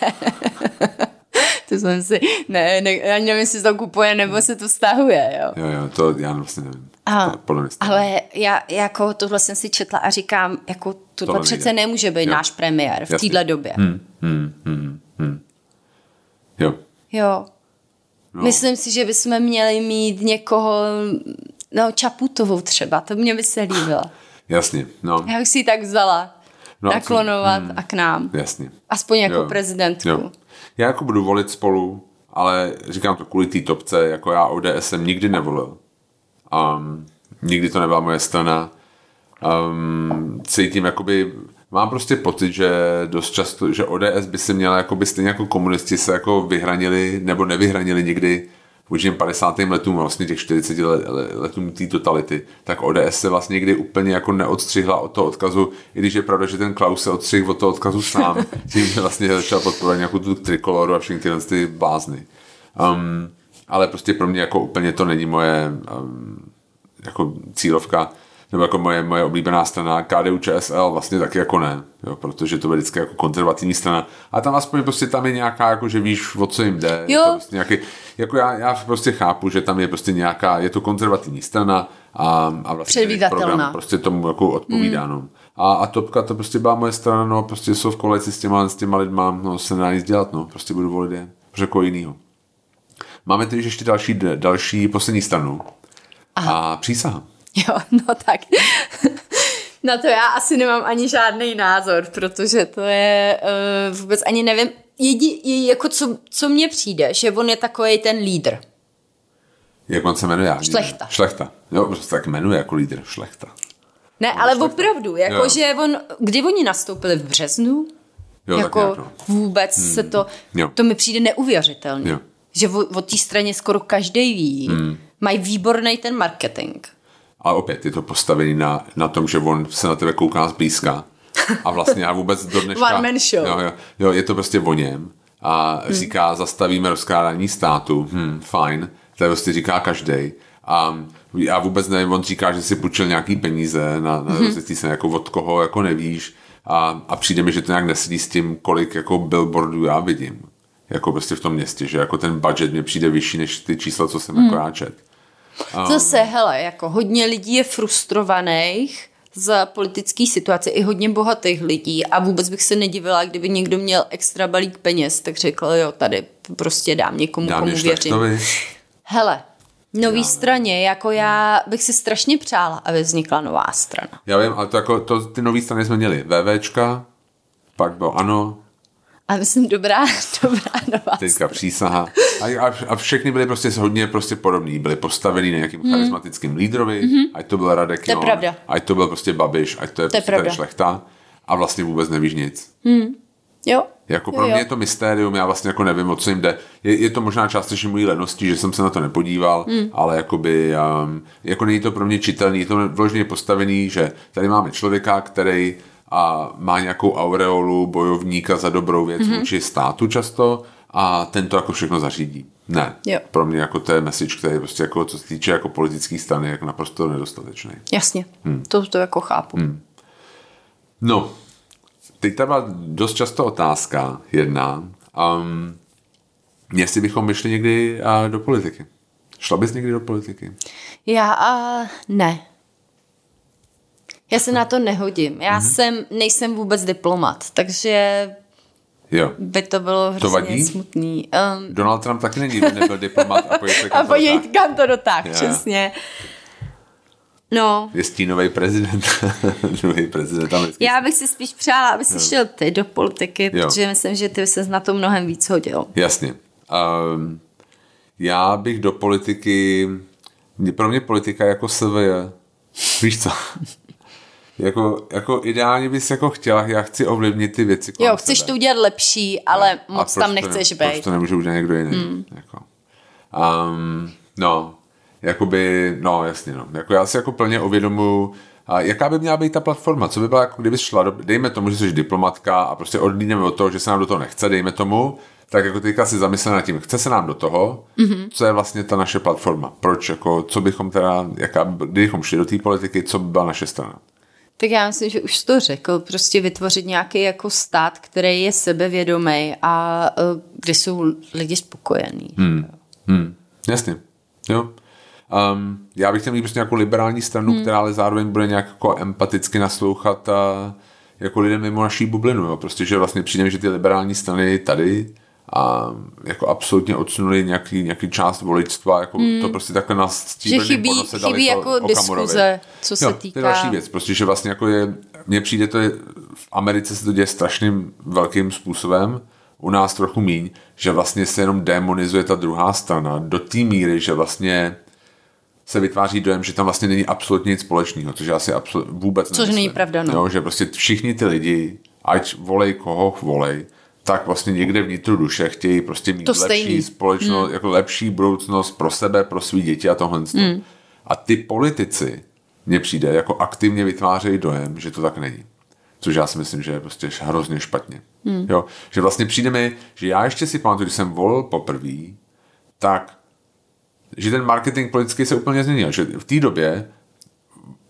to jsem si, ne, ne, ani nevím, jestli to kupuje, nebo se to stahuje, jo. Jo, jo, to já vlastně nevím. A, to podle mě ale já jako tohle jsem si četla a říkám, jako tohle, tohle přece nejde. nemůže být jo. náš premiér v téhle době. Hmm, hmm, hmm, hmm. Jo. Jo. No. Myslím si, že bychom měli mít někoho, no Čaputovou třeba, to mě by se líbilo. Jasně, no. Já bych si ji tak vzala. No, naklonovat hmm, a k nám. Jasně. Aspoň jako jo. prezidentku. Jo. Já jako budu volit spolu, ale říkám to kvůli té topce, jako já ODS jsem nikdy nevolil. Um, nikdy to nebyla moje strana. Um, cítím jakoby, mám prostě pocit, že dost často, že ODS by se měla jakoby stejně jako komunisti se jako vyhranili nebo nevyhranili nikdy vůči 50. letům, vlastně těch 40 letům té totality, tak ODS se vlastně někdy úplně jako neodstřihla od toho odkazu, i když je pravda, že ten Klaus se odstřihl od toho odkazu sám, tím, že vlastně začal podporovat nějakou tu trikoloru a všechny tyhle ty blázny. Um, ale prostě pro mě jako úplně to není moje um, jako cílovka nebo jako moje, moje oblíbená strana KDU ČSL vlastně taky jako ne, jo, protože to je vždycky jako konzervativní strana. A tam aspoň prostě tam je nějaká, jako že víš, o co jim jde. Jo. To prostě nějaký, jako já, já prostě chápu, že tam je prostě nějaká, je to konzervativní strana a, a vlastně program prostě tomu jako odpovídá. Mm. No. A, a Topka to prostě byla moje strana, no prostě jsou v koalici s těma, s těma lidma, no se nedá nic dělat, no, prostě budu volit je, řekl jinýho. Máme tedy ještě další, další poslední stranu. Aha. A přísaha. Jo, no tak. Na to já asi nemám ani žádný názor, protože to je uh, vůbec ani nevím. Jedi, jako co, co mně přijde, že on je takový ten lídr. Jak on se jmenuje? Šlechta. Šlechta. Jo, prostě tak jmenuje jako lídr. Šlechta. Ne, ale šlechta. opravdu, jako jo. že on, kdy oni nastoupili v březnu, jo, jako nějak, no. vůbec hmm. se to, jo. to mi přijde neuvěřitelné. Že o, o té straně skoro každý ví, hmm. mají výborný ten marketing. A opět je to postavený na, na tom, že on se na tebe kouká zblízka. A vlastně já vůbec do dneška... One man show. Jo, jo, jo, je to prostě o něm. A hmm. říká, zastavíme rozkrádání státu. Hm, fajn. To prostě říká každý. A já vůbec nevím, on říká, že si půjčil nějaký peníze na, na hmm. se jako od koho jako nevíš. A, a přijde mi, že to nějak nesedí s tím, kolik jako billboardů já vidím. Jako prostě v tom městě, že jako ten budget mi přijde vyšší než ty čísla, co jsem hmm. jako čet. Um. Zase, hele, jako hodně lidí je frustrovaných z politické situace, i hodně bohatých lidí a vůbec bych se nedivila, kdyby někdo měl extra balík peněz, tak řekl, jo, tady prostě dám někomu, dám komu věřím. Hele, nový já straně, jako já bych si strašně přála, aby vznikla nová strana. Já vím, ale to jako, to, ty nové strany jsme měli VVčka, pak bylo ANO, a myslím, dobrá, dobrá nová Teďka přísaha. A, a, a všechny byly prostě hodně prostě podobný. Byly postavený na nějakým hmm. charismatickým lídrovi, hmm. ať to byl Radek to je pravda. ať to byl prostě Babiš, ať to je, to prostě je šlechta. A vlastně vůbec nevíš nic. Hmm. Jo. Jako pro jo, jo. mě je to mystérium, já vlastně jako nevím, o co jim jde. Je, je to možná částečně mojí lenosti, že jsem se na to nepodíval, hmm. ale jakoby, um, jako není to pro mě čitelný, je to vložně postavený, že tady máme člověka, který a má nějakou aureolu bojovníka za dobrou věc mm-hmm. vůči státu často a ten to jako všechno zařídí. Ne. Jo. Pro mě jako to je message, který je prostě jako, co se týče jako politické strany, jako naprosto nedostatečný. Jasně. Hmm. To, to jako chápu. Hmm. No, teď tam byla dost často otázka jedna. Um, jestli bychom vyšli někdy uh, do politiky. Šla bys někdy do politiky? Já uh, ne. Já se na to nehodím. Já mm-hmm. jsem, nejsem vůbec diplomat, takže Jo. by to bylo hrozně to vadí? smutný. Um, Donald Trump taky není, nebyl diplomat a pojďte kam, a pojď kam to dotáh, přesně. No. Je stínový prezident. Druhý prezident americký. Já bych si spíš přála, aby si no. šel ty do politiky, jo. protože myslím, že ty se na to mnohem víc hodil. Jasně. Um, já bych do politiky, pro mě politika jako SVJ, víš co? Jako, jako ideálně bys jako chtěla, já chci ovlivnit ty věci Jo, chceš sebe. to udělat lepší, ale no. moc tam nechceš být. Proč to nemůže udělat někdo jiný? Mm. Jako. Um, no, jakoby, no jasně, no. Jako já si jako plně uvědomuji, a jaká by měla být ta platforma? Co by byla, jako kdyby šla do, dejme tomu, že jsi diplomatka a prostě odlídneme od toho, že se nám do toho nechce, dejme tomu, tak jako teďka si zamyslela nad tím, chce se nám do toho, mm-hmm. co je vlastně ta naše platforma, proč, jako, co bychom teda, jaká, kdybychom šli do té politiky, co by byla naše strana? Tak já myslím, že už to řekl, prostě vytvořit nějaký jako stát, který je sebevědomý a uh, kde jsou lidi spokojení. Hmm. Hmm. Jasně, jo. Um, já bych chtěl mít prostě nějakou liberální stranu, hmm. která ale zároveň bude nějak jako empaticky naslouchat a jako lidem mimo naší bublinu, jo. Prostě, že vlastně přijde, že ty liberální strany tady a jako absolutně odsunuli nějaký, nějaký část voličstva, jako hmm. to prostě takhle na Že chybí, chybí jako diskuze, co se jo, týká. To je další věc, prostě, že vlastně jako je, mně přijde to je, v Americe se to děje strašným velkým způsobem, u nás trochu míň, že vlastně se jenom demonizuje ta druhá strana do té míry, že vlastně se vytváří dojem, že tam vlastně není absolutně nic společného, což asi absol- vůbec Což není pravda, no. Jo, že prostě všichni ty lidi, ať volej koho volej, tak vlastně někde vnitru duše chtějí prostě mít to lepší stejný. společnost, hmm. jako lepší budoucnost pro sebe, pro svý děti a tohle. Hmm. A ty politici, mně přijde, jako aktivně vytvářejí dojem, že to tak není. Což já si myslím, že je prostě hrozně špatně. Hmm. Jo? Že vlastně přijde mi, že já ještě si pamatuju, když jsem volil poprvé, tak že ten marketing politický se úplně změnil. Že v té době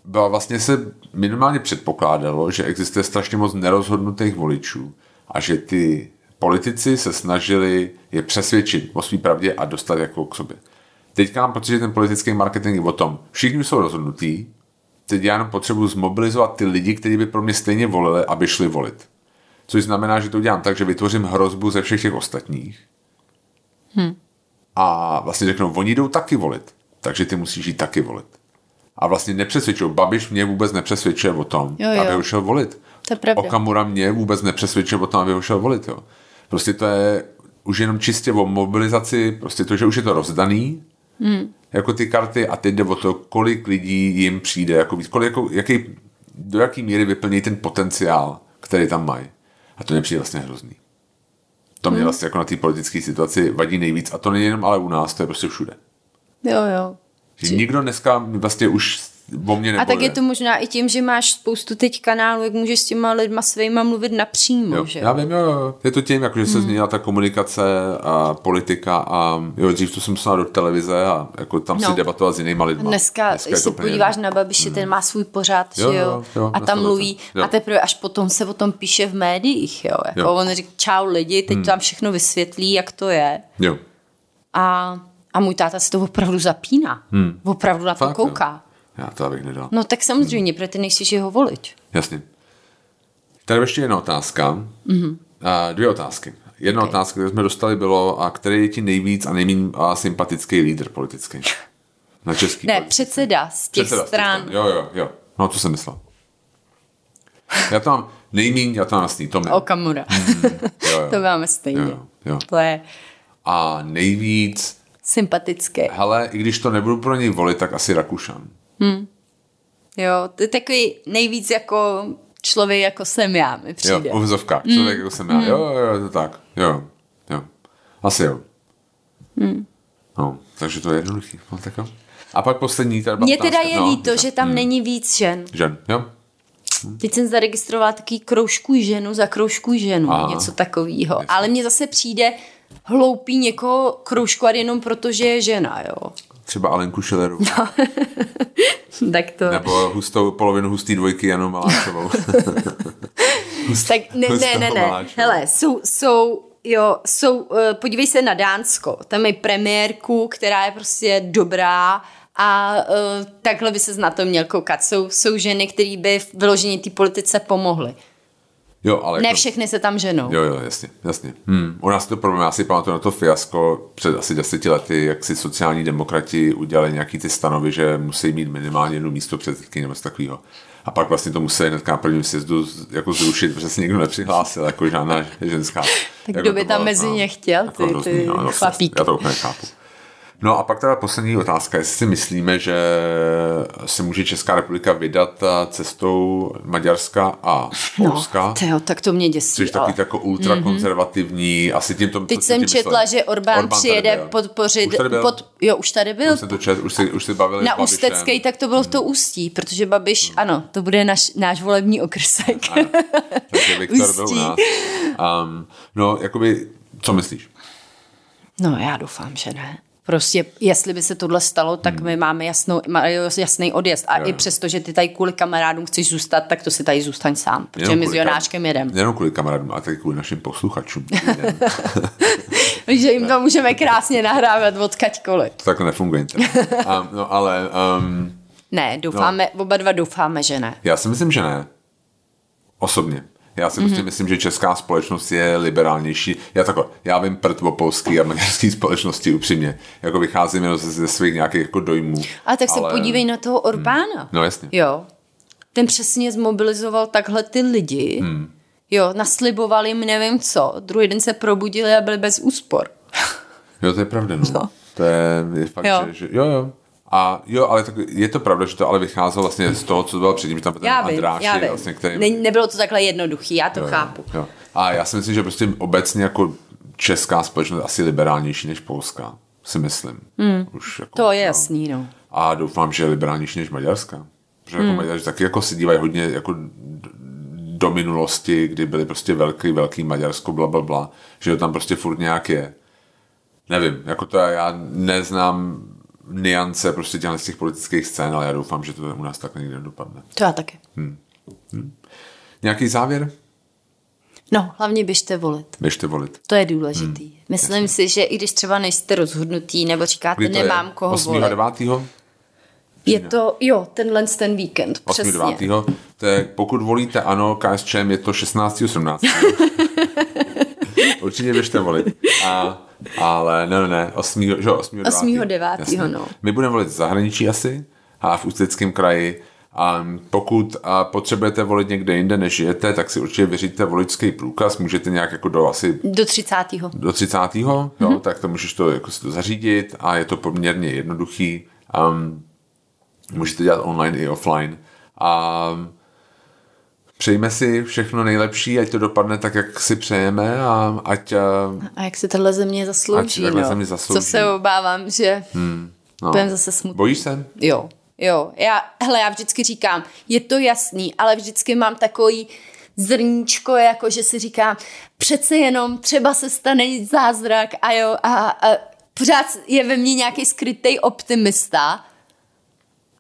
byla vlastně se minimálně předpokládalo, že existuje strašně moc nerozhodnutých voličů a že ty politici se snažili je přesvědčit o své pravdě a dostat jako k sobě. Teďka mám pocit, že ten politický marketing je o tom, všichni jsou rozhodnutí, teď já jenom potřebuji zmobilizovat ty lidi, kteří by pro mě stejně volili, aby šli volit. Což znamená, že to udělám tak, že vytvořím hrozbu ze všech těch ostatních. Hmm. A vlastně řeknou, oni jdou taky volit, takže ty musíš jít taky volit. A vlastně nepřesvědčují. Babiš mě vůbec nepřesvědčuje o tom, jo, jo. aby ho šel volit. To je pravda. Okamura mě vůbec nepřesvědčuje o tom, aby ho šel volit. Jo. Prostě to je už jenom čistě o mobilizaci, prostě to, že už je to rozdaný, hmm. jako ty karty a teď jde o to, kolik lidí jim přijde, jako víc, kolik, jako, jaký, do jaký míry vyplní ten potenciál, který tam mají. A to nepřijde vlastně hrozný. To mě hmm. vlastně jako na té politické situaci vadí nejvíc. A to není jenom ale u nás, to je prostě všude. Jo, jo. Že nikdo dneska vlastně už o mě nebude. A tak je to možná i tím, že máš spoustu teď kanálů, jak můžeš s těma lidma svýma mluvit napřímo, jo, že? Já vím, jo, jo. Je to tím, jako, že se hmm. změnila ta komunikace a politika a jo, dřív to jsem musela do televize a jako tam no. si debatovat s jinýma lidma. Dneska, Dneska když se podíváš na Babiše, hmm. ten má svůj pořád, jo, že jo? jo, jo a tam mluví jo. a teprve až potom se o tom píše v médiích, jo? Jako jo. on říká, čau lidi, teď hmm. tam všechno vysvětlí, jak to je. Jo. A a můj táta se to opravdu zapíná. Hmm. Opravdu na to Fakt, kouká. Jo. Já to abych nedal. No tak samozřejmě, hmm. protože ty nejsi jeho volič. Jasně. Tady ještě jedna otázka. Mm-hmm. Uh, dvě otázky. Jedna okay. otázka, kterou jsme dostali, bylo, a který je ti nejvíc a nejméně sympatický lídr politický? Na český Ne, politický. předseda z těch předseda stran. Z těch stran. Jo, jo, jo. No, to jsem myslel. Já to mám nejmíň, já to mám jasný, to Okamura. Mm, jo, jo. to máme stejně. Jo, jo. To je... A nejvíc sympatický. Hele, i když to nebudu pro něj volit, tak asi Rakušan. Hmm. Jo, to je takový nejvíc jako člověk, jako jsem já, mi přijde. Jo, uvozovka, člověk, hmm. jako jsem já. Hmm. Jo, jo, to tak. Jo, jo. Asi jo. Hmm. No, takže to je jednoduchý. No, tak jo. A pak poslední teda Mně teda je no, líto, že tam hmm. není víc žen. Žen, jo. Hmm. Teď jsem zaregistrovala taký kroužku ženu za kroužku ženu, Aha. něco takového. Ale mně zase přijde, hloupý někoho kroužkovat jenom proto, že je žena, jo. Třeba Alenku Schillerovou. No. tak to... Nebo hustou, polovinu hustý dvojky Janu Maláčovou. Hust, tak ne, ne, ne, ne. Hele, jsou, jsou Jo, jsou, uh, podívej se na Dánsko. Tam je premiérku, která je prostě dobrá a uh, takhle by se na to měl koukat. Jsou, jsou ženy, které by vyloženě té politice pomohly. Jo, ale ne jako... všechny se tam ženou. Jo, jo, jasně, jasně. Hmm. U nás to problém, já si pamatuju na to fiasko před asi deseti lety, jak si sociální demokrati udělali nějaký ty stanovy, že musí mít minimálně jedno místo předsedky nebo takového. A pak vlastně to museli hned na prvním sjezdu jako zrušit, protože se nikdo nepřihlásil, jako žádná ženská. Tak jako kdo by tam mezi no, ně chtěl, jako ty, ty, ty no, no, Já to úplně chápu. No a pak teda poslední otázka, jestli si myslíme, že se může Česká republika vydat eh, cestou Maďarska a Polska. No, tyjo, tak to mě děsí. Což ale... taky jako ultrakonzervativní, mm-hmm. asi tím to... Teď jsem četla, myslel. že Orbán, Orbán přijede podpořit... Už? Pod, jo, už tady byl. Už, to čet, už, si, už si bavili Na Ústeckej, tak to bylo v to hmm. Ústí, protože Babiš, hmm. ano, to bude naš, náš volební okrsek. Ano, takže Viktor byl u nás. Um, no, jakoby, co myslíš? No, já doufám, že ne. Prostě, jestli by se tohle stalo, tak hmm. my máme jasnou, jasný odjezd. A jo. i přesto, že ty tady kvůli kamarádům chceš zůstat, tak to si tady zůstaň sám, protože my s Jonáčkem jedem. Jenom kvůli kamarádům, ale taky kvůli našim posluchačům. že jim to můžeme krásně nahrávat odkaďkoliv. Tak to nefunguje. um, no ale... Um, ne, doufáme, no. oba dva doufáme, že ne. Já si myslím, že ne. Osobně. Já si mm-hmm. prostě myslím, že česká společnost je liberálnější. Já takhle, já vím prd o polský a maďarský společnosti upřímně. Jako vycházím jenom ze, ze svých nějakých jako dojmů. A tak ale... se podívej na toho Orbána. Hmm. No jasně. Jo. Ten přesně zmobilizoval takhle ty lidi. Hmm. Jo, naslibovali jim nevím co. Druhý den se probudili a byli bez úspor. Jo, to je pravda, no. no. To je, je fakt, jo. Že, že, jo, jo. A jo, ale tak je to pravda, že to ale vycházelo vlastně z toho, co bylo předtím, že tam ten Andráši, já vím. Vlastně, který... Ne, nebylo to takhle jednoduchý, já to jo, chápu. Jo. A já si myslím, že prostě obecně jako česká společnost asi liberálnější než polská, si myslím. Hmm. Už jako, to je no. jasný, no. A doufám, že je liberálnější než maďarská. Protože jako hmm. Maďaři taky jako si dívají hodně jako do minulosti, kdy byly prostě velký, velký Maďarsko, bla, bla, bla, že to tam prostě furt nějak je. Nevím, jako to já neznám niance prostě těchto z těch politických scén, ale já doufám, že to u nás tak nikdy nedopadne. To já taky. Hmm. Hmm. Nějaký závěr? No, hlavně běžte volit. Běžte volit. To je důležitý. Hmm. Myslím Jasně. si, že i když třeba nejste rozhodnutý, nebo říkáte, nemám je? koho 8. volit. 9. Je to, jo, tenhle ten víkend, 8. přesně. 9. To je, pokud volíte ano, KSČM je to 16. 17. Určitě běžte volit. A, ale ne, ne, ne, 8. Že 8. 8. 9. no. My budeme volit v zahraničí asi a v Ústeckém kraji a pokud a potřebujete volit někde jinde, než žijete, tak si určitě vyříďte voličský průkaz. Můžete nějak jako do asi... Do 30. Do 30. Jo, mm-hmm. tak to můžeš to, jako si to zařídit a je to poměrně jednoduchý. Um, můžete dělat online i offline. A přejme si všechno nejlepší, ať to dopadne tak, jak si přejeme a ať... A jak si tahle země zaslouží, ať no. země zaslouží. Co se obávám, že hmm, no. budeme zase smutný. Bojíš se? Jo. Jo, já, hele, já vždycky říkám, je to jasný, ale vždycky mám takový zrníčko, jako že si říkám, přece jenom třeba se stane zázrak a jo, a, a pořád je ve mně nějaký skrytý optimista,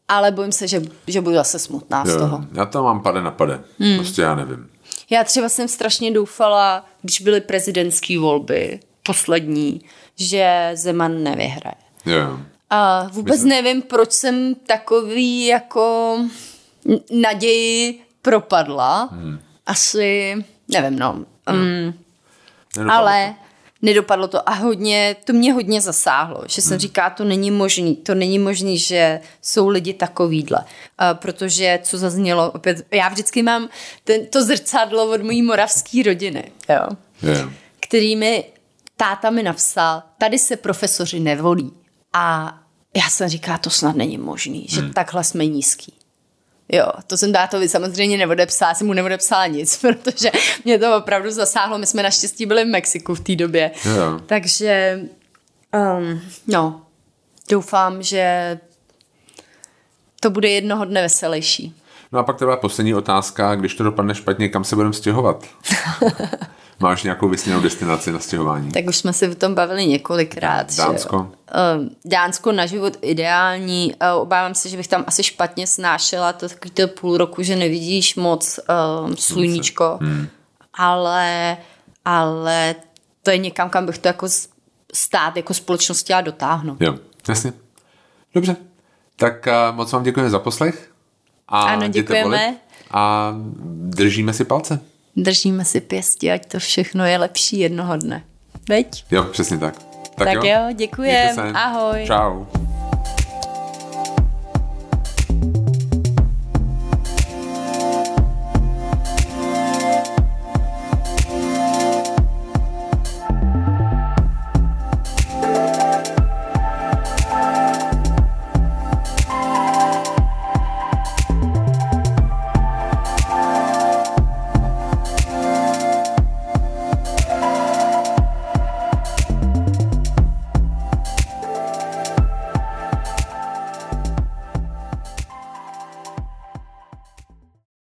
ale bojím se, že, že budu zase smutná jo, z toho. Já to mám pade na pade, hmm. prostě já nevím. Já třeba jsem strašně doufala, když byly prezidentské volby, poslední, že Zeman nevyhraje. Jo. A vůbec Myslím. nevím, proč jsem takový jako naději propadla. Hmm. Asi, nevím, no. Um, ale nedopadlo to a hodně, to mě hodně zasáhlo, že jsem hmm. říká, to není možný, to není možný, že jsou lidi takovýhle, uh, protože co zaznělo, opět, já vždycky mám ten, to zrcadlo od mojí moravské rodiny, jo, yeah. který mi táta mi napsal, tady se profesoři nevolí, a já jsem říká, to snad není možný, že hmm. takhle jsme nízký. Jo, to jsem tátovi samozřejmě neodepsala, jsem mu neodepsala nic, protože mě to opravdu zasáhlo. My jsme naštěstí byli v Mexiku v té době. Jo. Takže, um, no, doufám, že to bude jednoho dne veselější. No a pak teda poslední otázka, když to dopadne špatně, kam se budeme stěhovat? Máš nějakou vysněnou destinaci na stěhování? Tak už jsme se o tom bavili několikrát. Dánsko? Že, Dánsko na život ideální. Obávám se, že bych tam asi špatně snášela to takový to půl roku, že nevidíš moc um, sluníčko. Hmm. Ale, ale to je někam, kam bych to jako stát jako společnosti a dotáhnout. Jo, jasně. Dobře. Tak uh, moc vám děkujeme za poslech. A ano, děkujeme. A držíme si palce držíme si pěstí, ať to všechno je lepší jednoho dne. Veď? Jo, přesně tak. Tak, tak jo, jo děkujem. Ahoj. Čau.